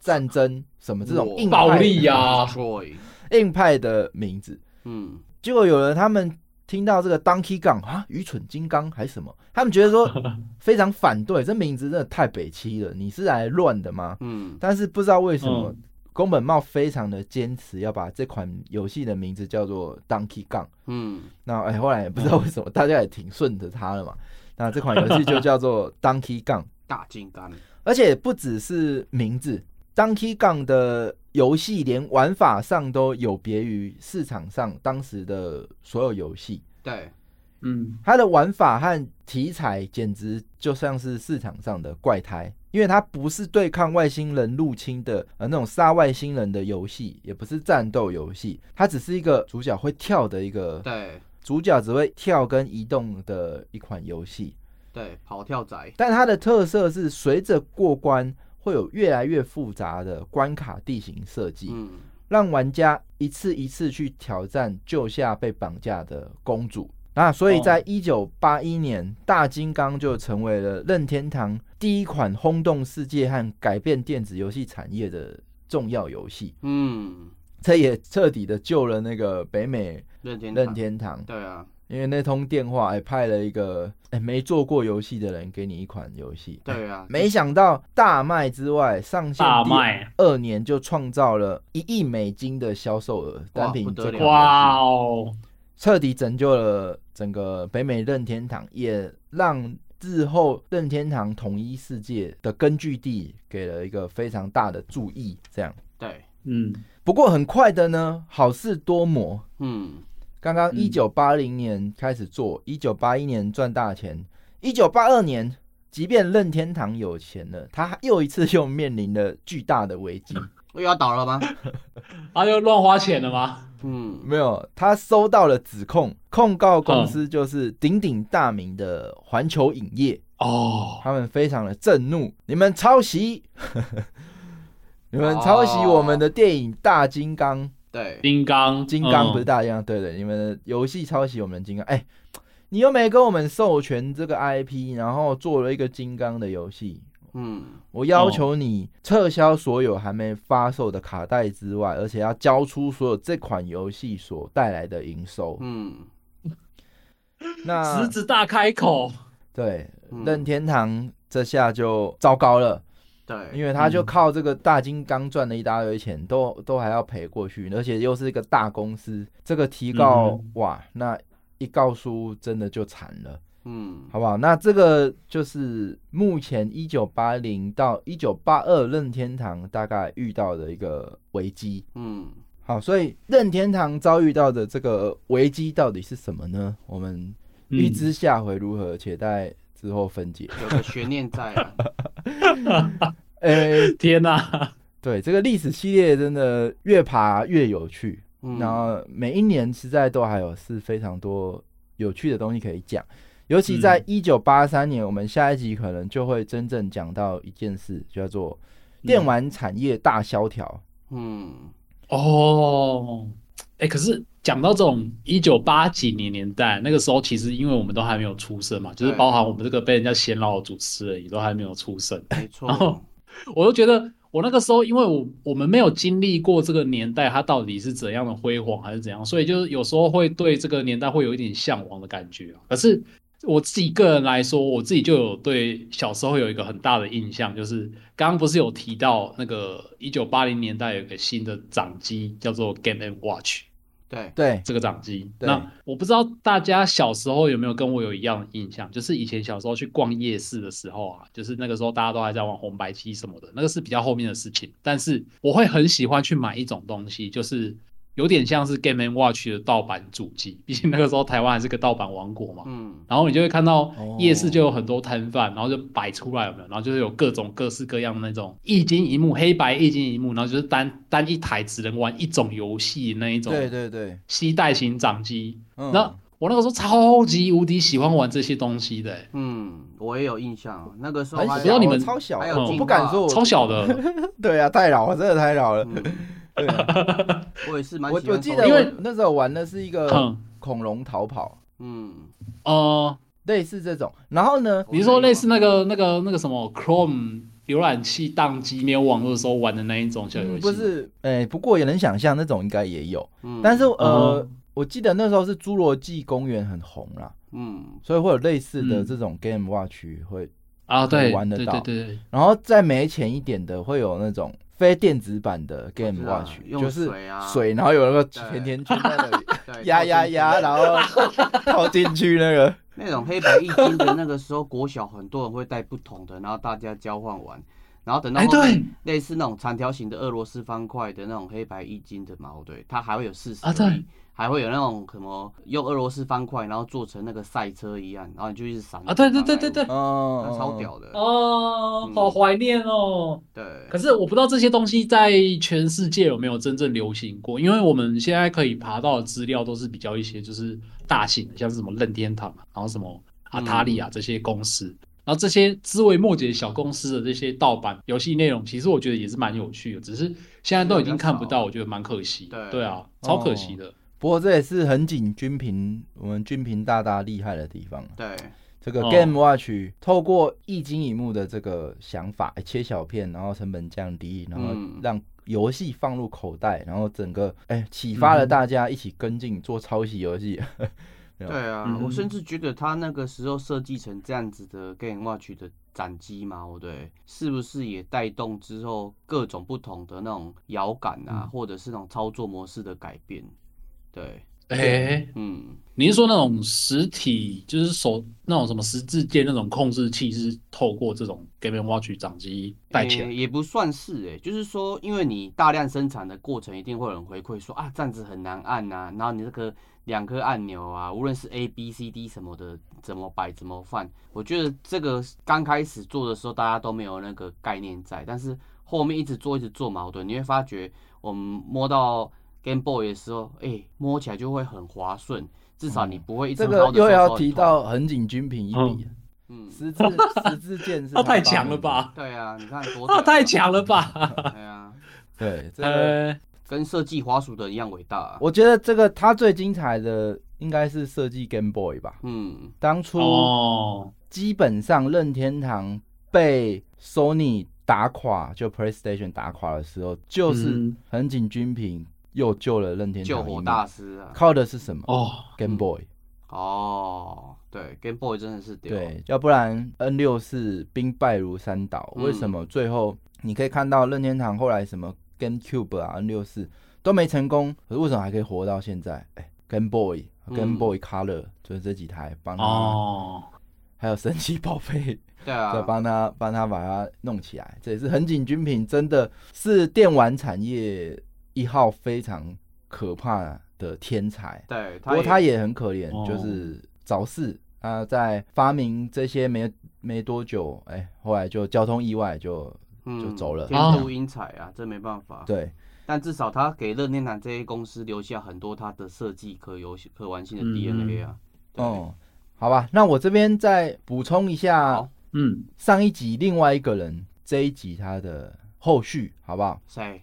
Speaker 1: 战争什么这种硬
Speaker 2: 暴力呀，
Speaker 1: 硬派的名字。嗯，结果有人他们听到这个 Donkey Kong 啊，愚蠢金刚还是什么，他们觉得说 非常反对，这名字真的太北七了，你是来乱的吗？嗯，但是不知道为什么宫本茂非常的坚持要把这款游戏的名字叫做 Donkey Kong。嗯，那哎后来也不知道为什么大家也挺顺着他了嘛，那这款游戏就叫做 Donkey Kong
Speaker 3: 大金刚。
Speaker 1: 而且不只是名字，Donkey Kong 的游戏连玩法上都有别于市场上当时的所有游戏。
Speaker 3: 对，
Speaker 1: 嗯，它的玩法和题材简直就像是市场上的怪胎，因为它不是对抗外星人入侵的呃那种杀外星人的游戏，也不是战斗游戏，它只是一个主角会跳的一个，
Speaker 3: 对，
Speaker 1: 主角只会跳跟移动的一款游戏。
Speaker 3: 对，跑跳宅，
Speaker 1: 但它的特色是随着过关会有越来越复杂的关卡地形设计，嗯，让玩家一次一次去挑战救下被绑架的公主。那所以在一九八一年，大金刚就成为了任天堂第一款轰动世界和改变电子游戏产业的重要游戏。嗯，这也彻底的救了那个北美任天任天堂。
Speaker 3: 对啊。
Speaker 1: 因为那通电话还派了一个哎没做过游戏的人给你一款游戏，
Speaker 3: 对啊，
Speaker 1: 没想到大卖之外，上线第二年就创造了一亿美金的销售额，单品这款
Speaker 2: 哇哦，
Speaker 1: 彻底拯救了整个北美任天堂，也让日后任天堂统一世界的根据地给了一个非常大的注意。这样，
Speaker 3: 对，
Speaker 2: 嗯，
Speaker 1: 不过很快的呢，好事多磨，嗯。刚刚一九八零年开始做，一九八一年赚大钱，一九八二年即便任天堂有钱了，他又一次又面临了巨大的危机。
Speaker 3: 又要倒了吗？
Speaker 2: 他又乱花钱了吗？
Speaker 1: 嗯，没有，他收到了指控，控告公司就是鼎鼎大名的环球影业
Speaker 2: 哦，
Speaker 1: 他们非常的震怒，你们抄袭，你们抄袭我们的电影《大金刚》。
Speaker 3: 对，
Speaker 2: 金刚，
Speaker 1: 金刚不是大金刚，对对，你们游戏抄袭我们金刚，哎，你又没跟我们授权这个 IP，然后做了一个金刚的游戏，嗯，我要求你撤销所有还没发售的卡带之外，而且要交出所有这款游戏所带来的营收，嗯，
Speaker 2: 那 狮子大开口，
Speaker 1: 对，任天堂这下就糟糕了。
Speaker 3: 对，
Speaker 1: 因为他就靠这个大金刚赚了一大堆钱，都都还要赔过去，而且又是一个大公司，这个提告哇，那一告输真的就惨了，嗯，好不好？那这个就是目前一九八零到一九八二任天堂大概遇到的一个危机，嗯，好，所以任天堂遭遇到的这个危机到底是什么呢？我们预知下回如何，且待。之后分解，
Speaker 3: 有个悬念在啊。
Speaker 1: 哎、欸，
Speaker 2: 天哪、啊！
Speaker 1: 对，这个历史系列真的越爬越有趣，嗯、然后每一年实在都还有是非常多有趣的东西可以讲。尤其在一九八三年，嗯、我们下一集可能就会真正讲到一件事，叫做电玩产业大萧条。嗯，
Speaker 2: 哦，哎、欸，可是。讲到这种一九八几年年代，那个时候其实因为我们都还没有出生嘛，就是包含我们这个被人家嫌老的主持人也都还没有出生。
Speaker 3: 没错。
Speaker 2: 然后 我就觉得我那个时候，因为我我们没有经历过这个年代，它到底是怎样的辉煌还是怎样，所以就是有时候会对这个年代会有一点向往的感觉。可是我自己个人来说，我自己就有对小时候有一个很大的印象，就是刚刚不是有提到那个一九八零年代有一个新的掌机叫做 Game and Watch。
Speaker 3: 对
Speaker 1: 对，
Speaker 2: 这个掌机。那我不知道大家小时候有没有跟我有一样的印象，就是以前小时候去逛夜市的时候啊，就是那个时候大家都还在玩红白机什么的，那个是比较后面的事情。但是我会很喜欢去买一种东西，就是。有点像是 Game and Watch 的盗版主机，毕竟那个时候台湾还是个盗版王国嘛。嗯，然后你就会看到夜市就有很多摊贩，然后就摆出来有没有？然后就是有各种各式各样的那种一金一幕，黑白一金一幕，然后就是单单一台只能玩一种游戏那一种。
Speaker 1: 对对对，
Speaker 2: 携带型掌机。嗯，那我那个时候超级无敌喜欢玩这些东西的。嗯，
Speaker 3: 我也有印象，那个时候
Speaker 2: 我不知道你们
Speaker 1: 超小，
Speaker 3: 我
Speaker 1: 不敢说我
Speaker 2: 超小的。
Speaker 1: 对啊，太老了，真的太老了。对
Speaker 3: 啊，我也是蛮喜欢。
Speaker 1: 我我记得，因为那时候玩的是一个恐龙逃跑，嗯，哦，类似这种。然后呢，
Speaker 2: 比如说类似那个那个那个什么 Chrome 浏览器宕机没有网络的时候玩的那一种小游戏。
Speaker 1: 不是，哎，不过也能想象那种应该也有。嗯但是呃，我记得那时候是侏罗纪公园很红啦，嗯，所以会有类似的这种 Game Watch 会
Speaker 2: 啊，对，
Speaker 1: 玩得到。
Speaker 2: 对对。
Speaker 1: 然后再没钱一点的，会有那种。非电子版的 Game Watch 就是水，然后有那个甜甜圈在那里压压压，然后套进去那个。
Speaker 3: 那种黑白一金的，那个时候国小很多人会带不同的，然后大家交换玩，然后等到后面类似那种长条形的俄罗斯方块的那种黑白一金的毛，对，它还会有四十粒。还会有那种什么用俄罗斯方块，然后做成那个赛车一样，然后你就一直闪
Speaker 2: 啊！对对对对对，
Speaker 3: 哦，超屌的
Speaker 2: 哦，好怀念哦。
Speaker 3: 对，
Speaker 2: 可是我不知道这些东西在全世界有没有真正流行过，因为我们现在可以爬到的资料都是比较一些就是大型的，像是什么任天堂啊，然后什么阿塔利亚这些公司，然后这些枝微末节小公司的这些盗版游戏内容，其实我觉得也是蛮有趣的，只是现在都已经看不到，我觉得蛮可惜。对对啊，超可惜的。
Speaker 1: 不过这也是横井军平，我们军平大大厉害的地方。
Speaker 3: 对，
Speaker 1: 这个 Game Watch 透过一晶一幕的这个想法，切小片，然后成本降低，然后让游戏放入口袋，然后整个哎启发了大家一起跟进做抄袭游戏。
Speaker 3: 对啊，我甚至觉得他那个时候设计成这样子的 Game Watch 的掌机嘛，对，是不是也带动之后各种不同的那种摇杆啊，或者是那种操作模式的改变？对，
Speaker 2: 哎、欸，嗯，你是说那种实体，就是手那种什么十字键那种控制器，是透过这种 Game & Watch 掌机带起来？
Speaker 3: 也不算是哎、欸，就是说，因为你大量生产的过程，一定会有人回馈说啊，这样子很难按呐、啊，然后你这个两颗按钮啊，无论是 A B C D 什么的，怎么摆怎么放，我觉得这个刚开始做的时候大家都没有那个概念在，但是后面一直做一直做矛盾，你会发觉我们摸到 Game Boy 的时候，哎、欸，摸起来就会很滑顺，至少你不会一直、嗯、
Speaker 1: 这个又要提到横井军平一笔。嗯嗯，十字十字键是他
Speaker 2: 太强了吧？
Speaker 3: 对啊，你看多
Speaker 2: 他太强了吧？
Speaker 3: 对啊，
Speaker 1: 对，这个
Speaker 3: 跟设计滑鼠的一样伟大、啊。
Speaker 1: 我觉得这个他最精彩的应该是设计 Game Boy 吧？嗯，当初基本上任天堂被 Sony 打垮，就 PlayStation 打垮的时候，就是横井军平又救了任天堂，
Speaker 3: 救火大师啊！
Speaker 1: 靠的是什么？哦，Game Boy。
Speaker 3: 哦。对，Game Boy 真的是屌。
Speaker 1: 对，要不然 N 六四兵败如山倒。为什么最后你可以看到任天堂后来什么 GameCube 啊，N 六四都没成功，可是为什么还可以活到现在？哎，Game Boy、Game Boy Color 就是这几台帮他，哦，还有神奇宝贝，
Speaker 3: 对啊，
Speaker 1: 再帮他帮他把它弄起来。这也是横井军品，真的是电玩产业一号非常可怕的天才。
Speaker 3: 对，
Speaker 1: 不过他也很可怜，就是。早逝啊，在发明这些没没多久，哎、欸，后来就交通意外就、嗯、就走了。
Speaker 3: 天妒英才啊，这没办法。
Speaker 1: 对，
Speaker 3: 但至少他给任天堂这些公司留下很多他的设计可游戏可玩性的 DNA 啊。
Speaker 1: 哦、好吧，那我这边再补充一下，嗯，上一集另外一个人，这一集他的后续好不好？
Speaker 3: 谁？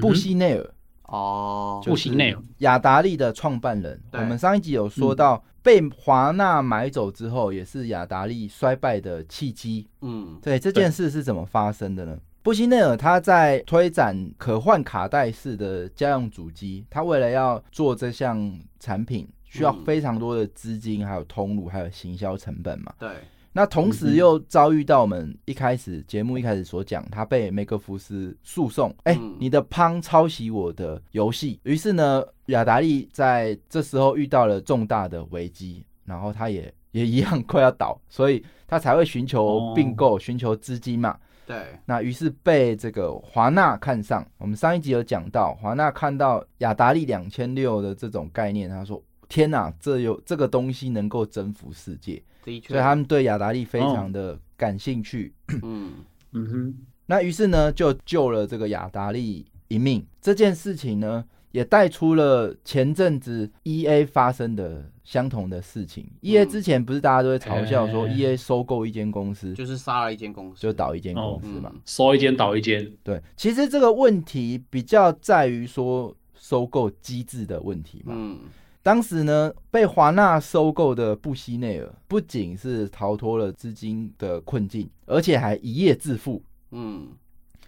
Speaker 1: 布希内尔。
Speaker 3: 哦，
Speaker 2: 布希内尔，
Speaker 1: 雅达利的创办人。我们上一集有说到。被华纳买走之后，也是雅达利衰败的契机。嗯，对，这件事是怎么发生的呢？布希内尔他在推展可换卡带式的家用主机，他为了要做这项产品，需要非常多的资金，还有通路，还有行销成本嘛。
Speaker 3: 对。
Speaker 1: 那同时又遭遇到我们一开始节目一开始所讲，他被梅格福斯诉讼，哎、欸，你的 Pong 抄袭我的游戏，于是呢，雅达利在这时候遇到了重大的危机，然后他也也一样快要倒，所以他才会寻求并购，寻求资金嘛。
Speaker 3: 对，
Speaker 1: 那于是被这个华纳看上。我们上一集有讲到，华纳看到雅达利两千六的这种概念，他说：“天哪，这有这个东西能够征服世界。”所以他们对雅达利非常的感兴趣。哦、嗯嗯哼，那于是呢，就救了这个雅达利一命。这件事情呢，也带出了前阵子 E A 发生的相同的事情。嗯、E A 之前不是大家都会嘲笑说 E A 收购一间公司，
Speaker 3: 就是杀了一间公司，
Speaker 1: 就倒一间公司嘛，
Speaker 2: 收一间倒一间。
Speaker 1: 对，其实这个问题比较在于说收购机制的问题嘛。嗯。当时呢，被华纳收购的布希内尔不仅是逃脱了资金的困境，而且还一夜致富，嗯，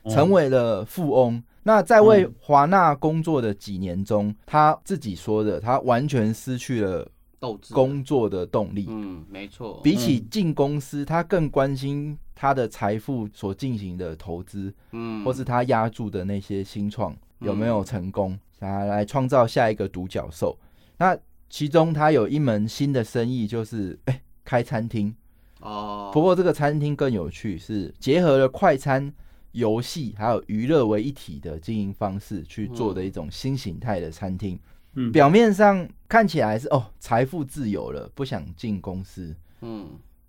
Speaker 1: 成为了富翁。那在为华纳工作的几年中，他自己说的，他完全失去了工作的动力。
Speaker 3: 嗯，没错。
Speaker 1: 比起进公司，他更关心他的财富所进行的投资，嗯，或是他押注的那些新创有没有成功，来创造下一个独角兽。那其中他有一门新的生意，就是哎、欸、开餐厅哦。不过这个餐厅更有趣，是结合了快餐、游戏还有娱乐为一体的经营方式去做的一种新形态的餐厅。嗯，表面上看起来是哦财富自由了，不想进公司。嗯，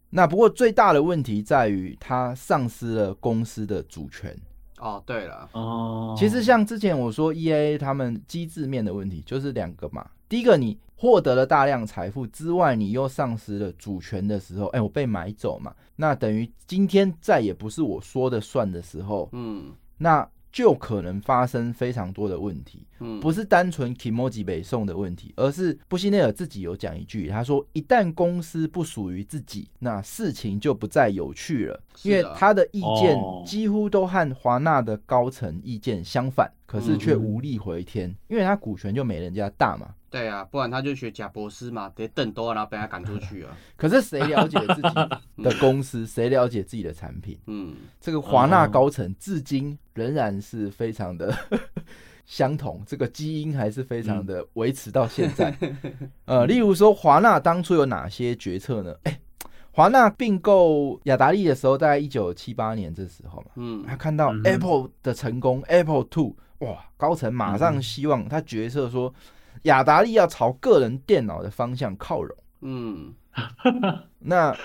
Speaker 1: 那不过最大的问题在于他丧失了公司的主权。
Speaker 3: 哦，对了，
Speaker 1: 哦，其实像之前我说 EA 他们机制面的问题，就是两个嘛。第一个，你获得了大量财富之外，你又丧失了主权的时候，哎，我被买走嘛，那等于今天再也不是我说的算的时候，嗯，那就可能发生非常多的问题，嗯，不是单纯 Kimoji 北宋的问题，而是布希内尔自己有讲一句，他说，一旦公司不属于自己，那事情就不再有趣了，因为他的意见几乎都和华纳的高层意见相反，可是却无力回天，因为他股权就没人家大嘛。
Speaker 3: 对啊，不然他就学贾博士嘛，得等多，然后被他赶出去啊。
Speaker 1: 可是谁了解自己 的公司？谁了解自己的产品？嗯，这个华纳高层至今仍然是非常的 相同，这个基因还是非常的维持到现在。呃，例如说华纳当初有哪些决策呢？哎，华纳并购雅达利的时候，大概一九七八年这时候嘛，嗯，他看到 Apple 的成功，Apple Two，哇，高层马上希望他决策说。雅达利要朝个人电脑的方向靠拢。
Speaker 3: 嗯，
Speaker 1: 那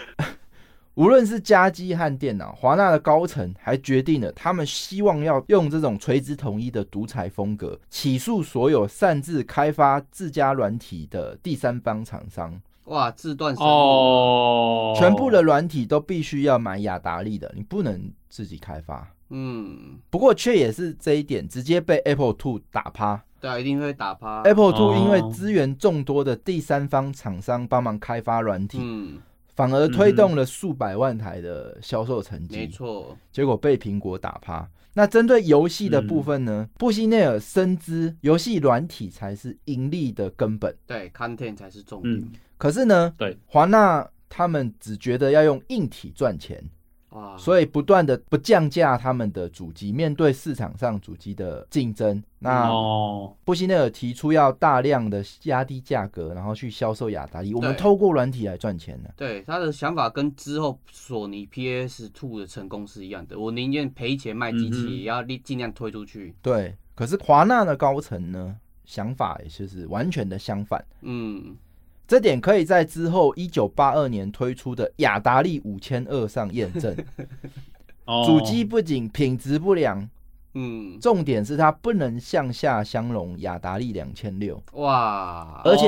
Speaker 1: 无论是家机和电脑，华纳的高层还决定了，他们希望要用这种垂直统一的独裁风格，起诉所有擅自开发自家软体的第三方厂商。
Speaker 3: 哇，自断
Speaker 2: 哦，
Speaker 1: 全部的软体都必须要买雅达利的，你不能自己开发。
Speaker 3: 嗯，
Speaker 1: 不过却也是这一点直接被 Apple Two 打趴。
Speaker 3: 对啊，一定会打趴。
Speaker 1: Apple Two 因为资源众多的第三方厂商帮忙开发软体，
Speaker 3: 嗯，
Speaker 1: 反而推动了数百万台的销售成绩。
Speaker 3: 没错，
Speaker 1: 结果被苹果打趴。那针对游戏的部分呢？布希内尔深知游戏软体才是盈利的根本，
Speaker 3: 对，content 才是重点。
Speaker 2: 嗯
Speaker 1: 可是呢，
Speaker 2: 对，
Speaker 1: 华纳他们只觉得要用硬体赚钱，
Speaker 3: 哇，
Speaker 1: 所以不断的不降价他们的主机，面对市场上主机的竞争，那布希内尔提出要大量的压低价格，然后去销售雅达利，我们透过软体来赚钱呢。
Speaker 3: 对，他的想法跟之后索尼 PS Two 的成功是一样的，我宁愿赔钱卖机器，也要尽量推出去。
Speaker 1: 对，可是华纳的高层呢，想法也就是完全的相反。
Speaker 3: 嗯。
Speaker 1: 这点可以在之后一九八二年推出的雅达利五千二上验证。主机不仅品质不良，
Speaker 3: 嗯，
Speaker 1: 重点是它不能向下相容雅达利两千六。
Speaker 3: 哇！
Speaker 1: 而且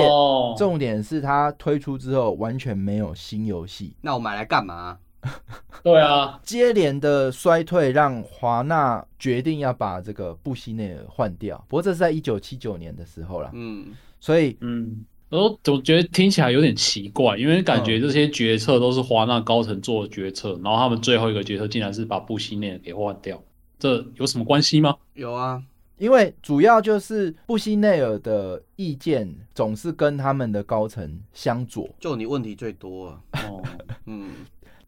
Speaker 1: 重点是它推出之后完全没有新游戏。
Speaker 3: 那我买来干嘛？
Speaker 2: 对啊，
Speaker 1: 接连的衰退让华纳决定要把这个布希内尔换掉。不过这是在一九七九年的时候了。
Speaker 3: 嗯，
Speaker 1: 所以
Speaker 2: 嗯。我总觉得听起来有点奇怪，因为感觉这些决策都是华纳高层做的决策，然后他们最后一个决策竟然是把布希内尔给换掉，这有什么关系吗？
Speaker 3: 有啊，
Speaker 1: 因为主要就是布希内尔的意见总是跟他们的高层相左，
Speaker 3: 就你问题最多啊。
Speaker 2: 哦，
Speaker 3: 嗯。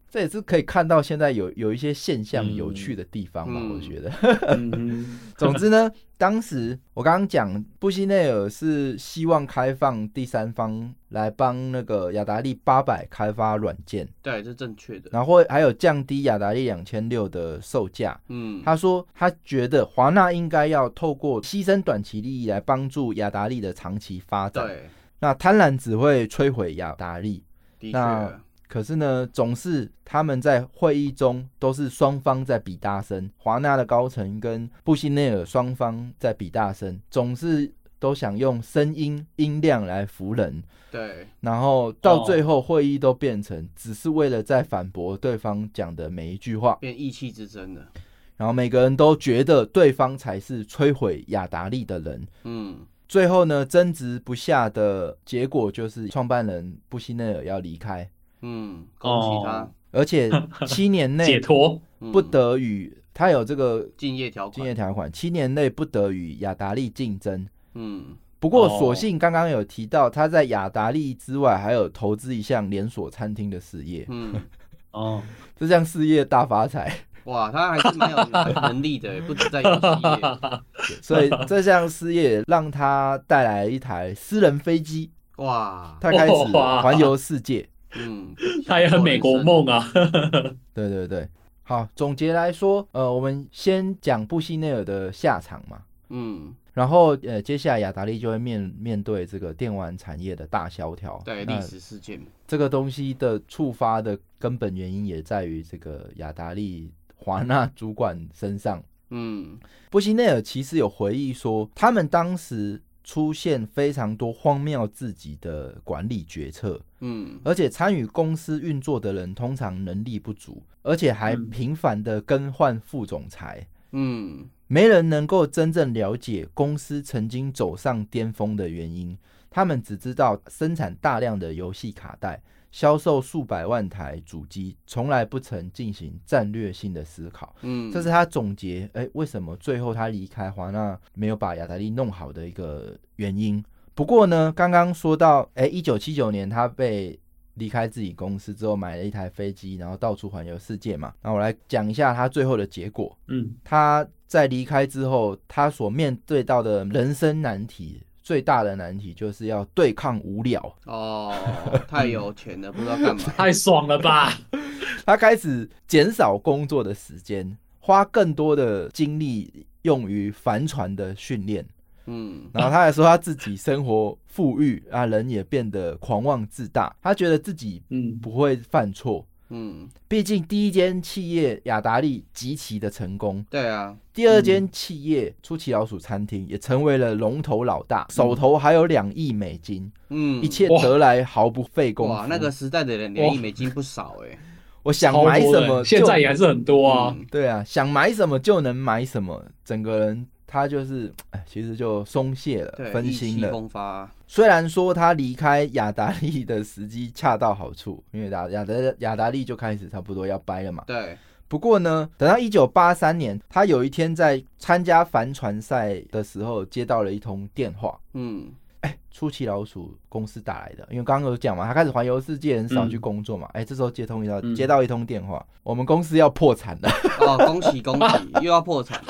Speaker 1: 这也是可以看到现在有有一些现象有趣的地方吧，嗯、我觉得。
Speaker 2: 嗯、
Speaker 1: 总之呢，当时我刚刚讲布希内尔是希望开放第三方来帮那个雅达利八百开发软件，
Speaker 3: 对，这是正确的。
Speaker 1: 然后还有降低雅达利两千六的售价。
Speaker 3: 嗯，
Speaker 1: 他说他觉得华纳应该要透过牺牲短期利益来帮助雅达利的长期发展。
Speaker 3: 对，
Speaker 1: 那贪婪只会摧毁雅达利。
Speaker 3: 的确。
Speaker 1: 那可是呢，总是他们在会议中都是双方在比大声，华纳的高层跟布希内尔双方在比大声，总是都想用声音音量来服人。
Speaker 3: 对，
Speaker 1: 然后到最后会议都变成只是为了在反驳对方讲的每一句话，
Speaker 3: 变意气之争了。
Speaker 1: 然后每个人都觉得对方才是摧毁雅达利的人。
Speaker 3: 嗯，
Speaker 1: 最后呢，争执不下的结果就是创办人布希内尔要离开。
Speaker 3: 嗯，恭喜他！
Speaker 1: 哦、而且七年内
Speaker 2: 解脱，
Speaker 1: 不得与他有这个
Speaker 3: 竞业条
Speaker 1: 款竞业条款，七年内不得与雅达利竞争。
Speaker 3: 嗯，
Speaker 1: 不过所幸刚刚有提到，他在雅达利之外还有投资一项连锁餐厅的事业。
Speaker 3: 嗯，
Speaker 2: 哦，
Speaker 1: 这项事业大发财。
Speaker 3: 哇，他还是蛮有能力的，不止在游戏业。
Speaker 1: 所以这项事业让他带来一台私人飞机。
Speaker 3: 哇，
Speaker 1: 他开始环游世界。
Speaker 3: 嗯，
Speaker 2: 他也很美国梦啊。
Speaker 1: 对对对，好，总结来说，呃，我们先讲布希内尔的下场嘛。
Speaker 3: 嗯，
Speaker 1: 然后呃，接下来雅达利就会面面对这个电玩产业的大萧条。
Speaker 3: 对，历史事件。
Speaker 1: 这个东西的触发的根本原因也在于这个雅达利华纳主管身上。
Speaker 3: 嗯，
Speaker 1: 布希内尔其实有回忆说，他们当时。出现非常多荒谬自己的管理决策，
Speaker 3: 嗯，
Speaker 1: 而且参与公司运作的人通常能力不足，而且还频繁的更换副总裁，
Speaker 3: 嗯，
Speaker 1: 没人能够真正了解公司曾经走上巅峰的原因，他们只知道生产大量的游戏卡带。销售数百万台主机，从来不曾进行战略性的思考。
Speaker 3: 嗯，
Speaker 1: 这是他总结，哎、欸，为什么最后他离开华纳没有把雅达利弄好的一个原因。不过呢，刚刚说到，哎、欸，一九七九年他被离开自己公司之后，买了一台飞机，然后到处环游世界嘛。那我来讲一下他最后的结果。
Speaker 2: 嗯，
Speaker 1: 他在离开之后，他所面对到的人生难题。最大的难题就是要对抗无聊。
Speaker 3: 哦，太有钱了，不知道干嘛，
Speaker 2: 太爽了吧？
Speaker 1: 他开始减少工作的时间，花更多的精力用于帆船的训练，嗯，然后他还说他自己生活富裕啊，人也变得狂妄自大，他觉得自己嗯。不会犯错。嗯，毕竟第一间企业雅达利极其的成功，
Speaker 3: 对啊。
Speaker 1: 第二间企业出奇老鼠餐厅也成为了龙头老大，手头还有两亿美金，嗯，一切得来毫不费工夫。
Speaker 3: 哇，那个时代的人两亿美金不少哎。
Speaker 1: 我想买什么，
Speaker 2: 现在也还是很多啊。
Speaker 1: 对啊，想买什么就能买什么，整个人。他就是，哎，其实就松懈了，分心了。虽然说他离开雅达利的时机恰到好处，因为雅雅德雅达利就开始差不多要掰了嘛。
Speaker 3: 对。
Speaker 1: 不过呢，等到一九八三年，他有一天在参加帆船赛的时候，接到了一通电话。嗯。哎，出奇老鼠公司打来的，因为刚刚有讲嘛，他开始环游世界，很少去工作嘛。哎，这时候接通一道，接到一通电话，我们公司要破产了。
Speaker 3: 哦，恭喜恭喜，又要破产。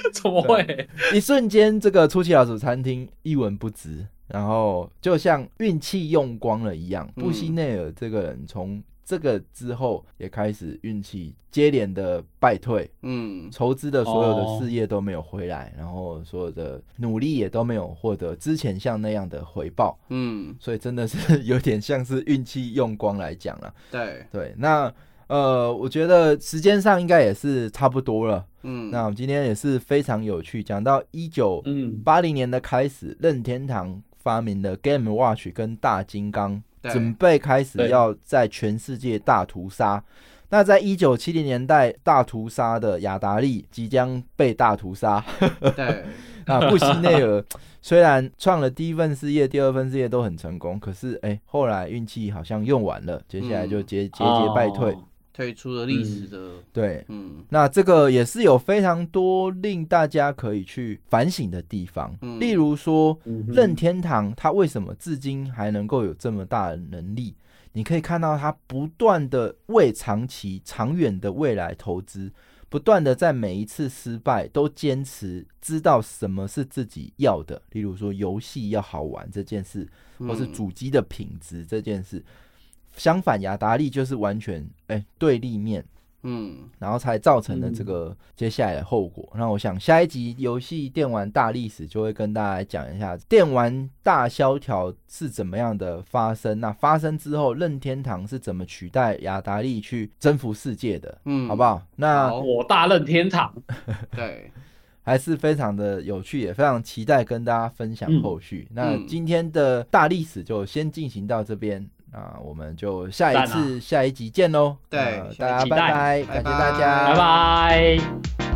Speaker 2: 怎么会？
Speaker 1: 一瞬间，这个出奇老鼠餐厅一文不值，然后就像运气用光了一样。嗯、布希内尔这个人从这个之后也开始运气接连的败退，嗯，筹资的所有的事业都没有回来，哦、然后所有的努力也都没有获得之前像那样的回报，嗯，所以真的是 有点像是运气用光来讲了。
Speaker 3: 对
Speaker 1: 对，那。呃，我觉得时间上应该也是差不多了。嗯，那我们今天也是非常有趣，讲到一九八零年的开始，任天堂发明的 Game Watch 跟大金刚，准备开始要在全世界大屠杀。那在一九七零年代大屠杀的雅达利即将被大屠杀。
Speaker 3: 对，
Speaker 1: 那布希内尔虽然创了第一份事业、第二份事业都很成功，可是哎，后来运气好像用完了，接下来就节节节败退。
Speaker 3: 退出了历史的、嗯、
Speaker 1: 对，嗯，那这个也是有非常多令大家可以去反省的地方，嗯、例如说，任天堂它为什么至今还能够有这么大的能力？你可以看到它不断的为长期、长远的未来投资，不断的在每一次失败都坚持知道什么是自己要的，例如说游戏要好玩这件事，或是主机的品质这件事。相反，雅达利就是完全哎、欸、对立面，嗯，然后才造成了这个接下来的后果。那、嗯、我想下一集游戏电玩大历史就会跟大家来讲一下电玩大萧条是怎么样的发生。那发生之后，任天堂是怎么取代雅达利去征服世界的？嗯，好不好？那
Speaker 2: 我大任天堂，
Speaker 3: 对，
Speaker 1: 还是非常的有趣，也非常期待跟大家分享后续。嗯、那今天的大历史就先进行到这边。那我们就下一次、啊、下一集见喽！
Speaker 3: 对，
Speaker 1: 大家拜拜，感谢大家，
Speaker 2: 拜拜。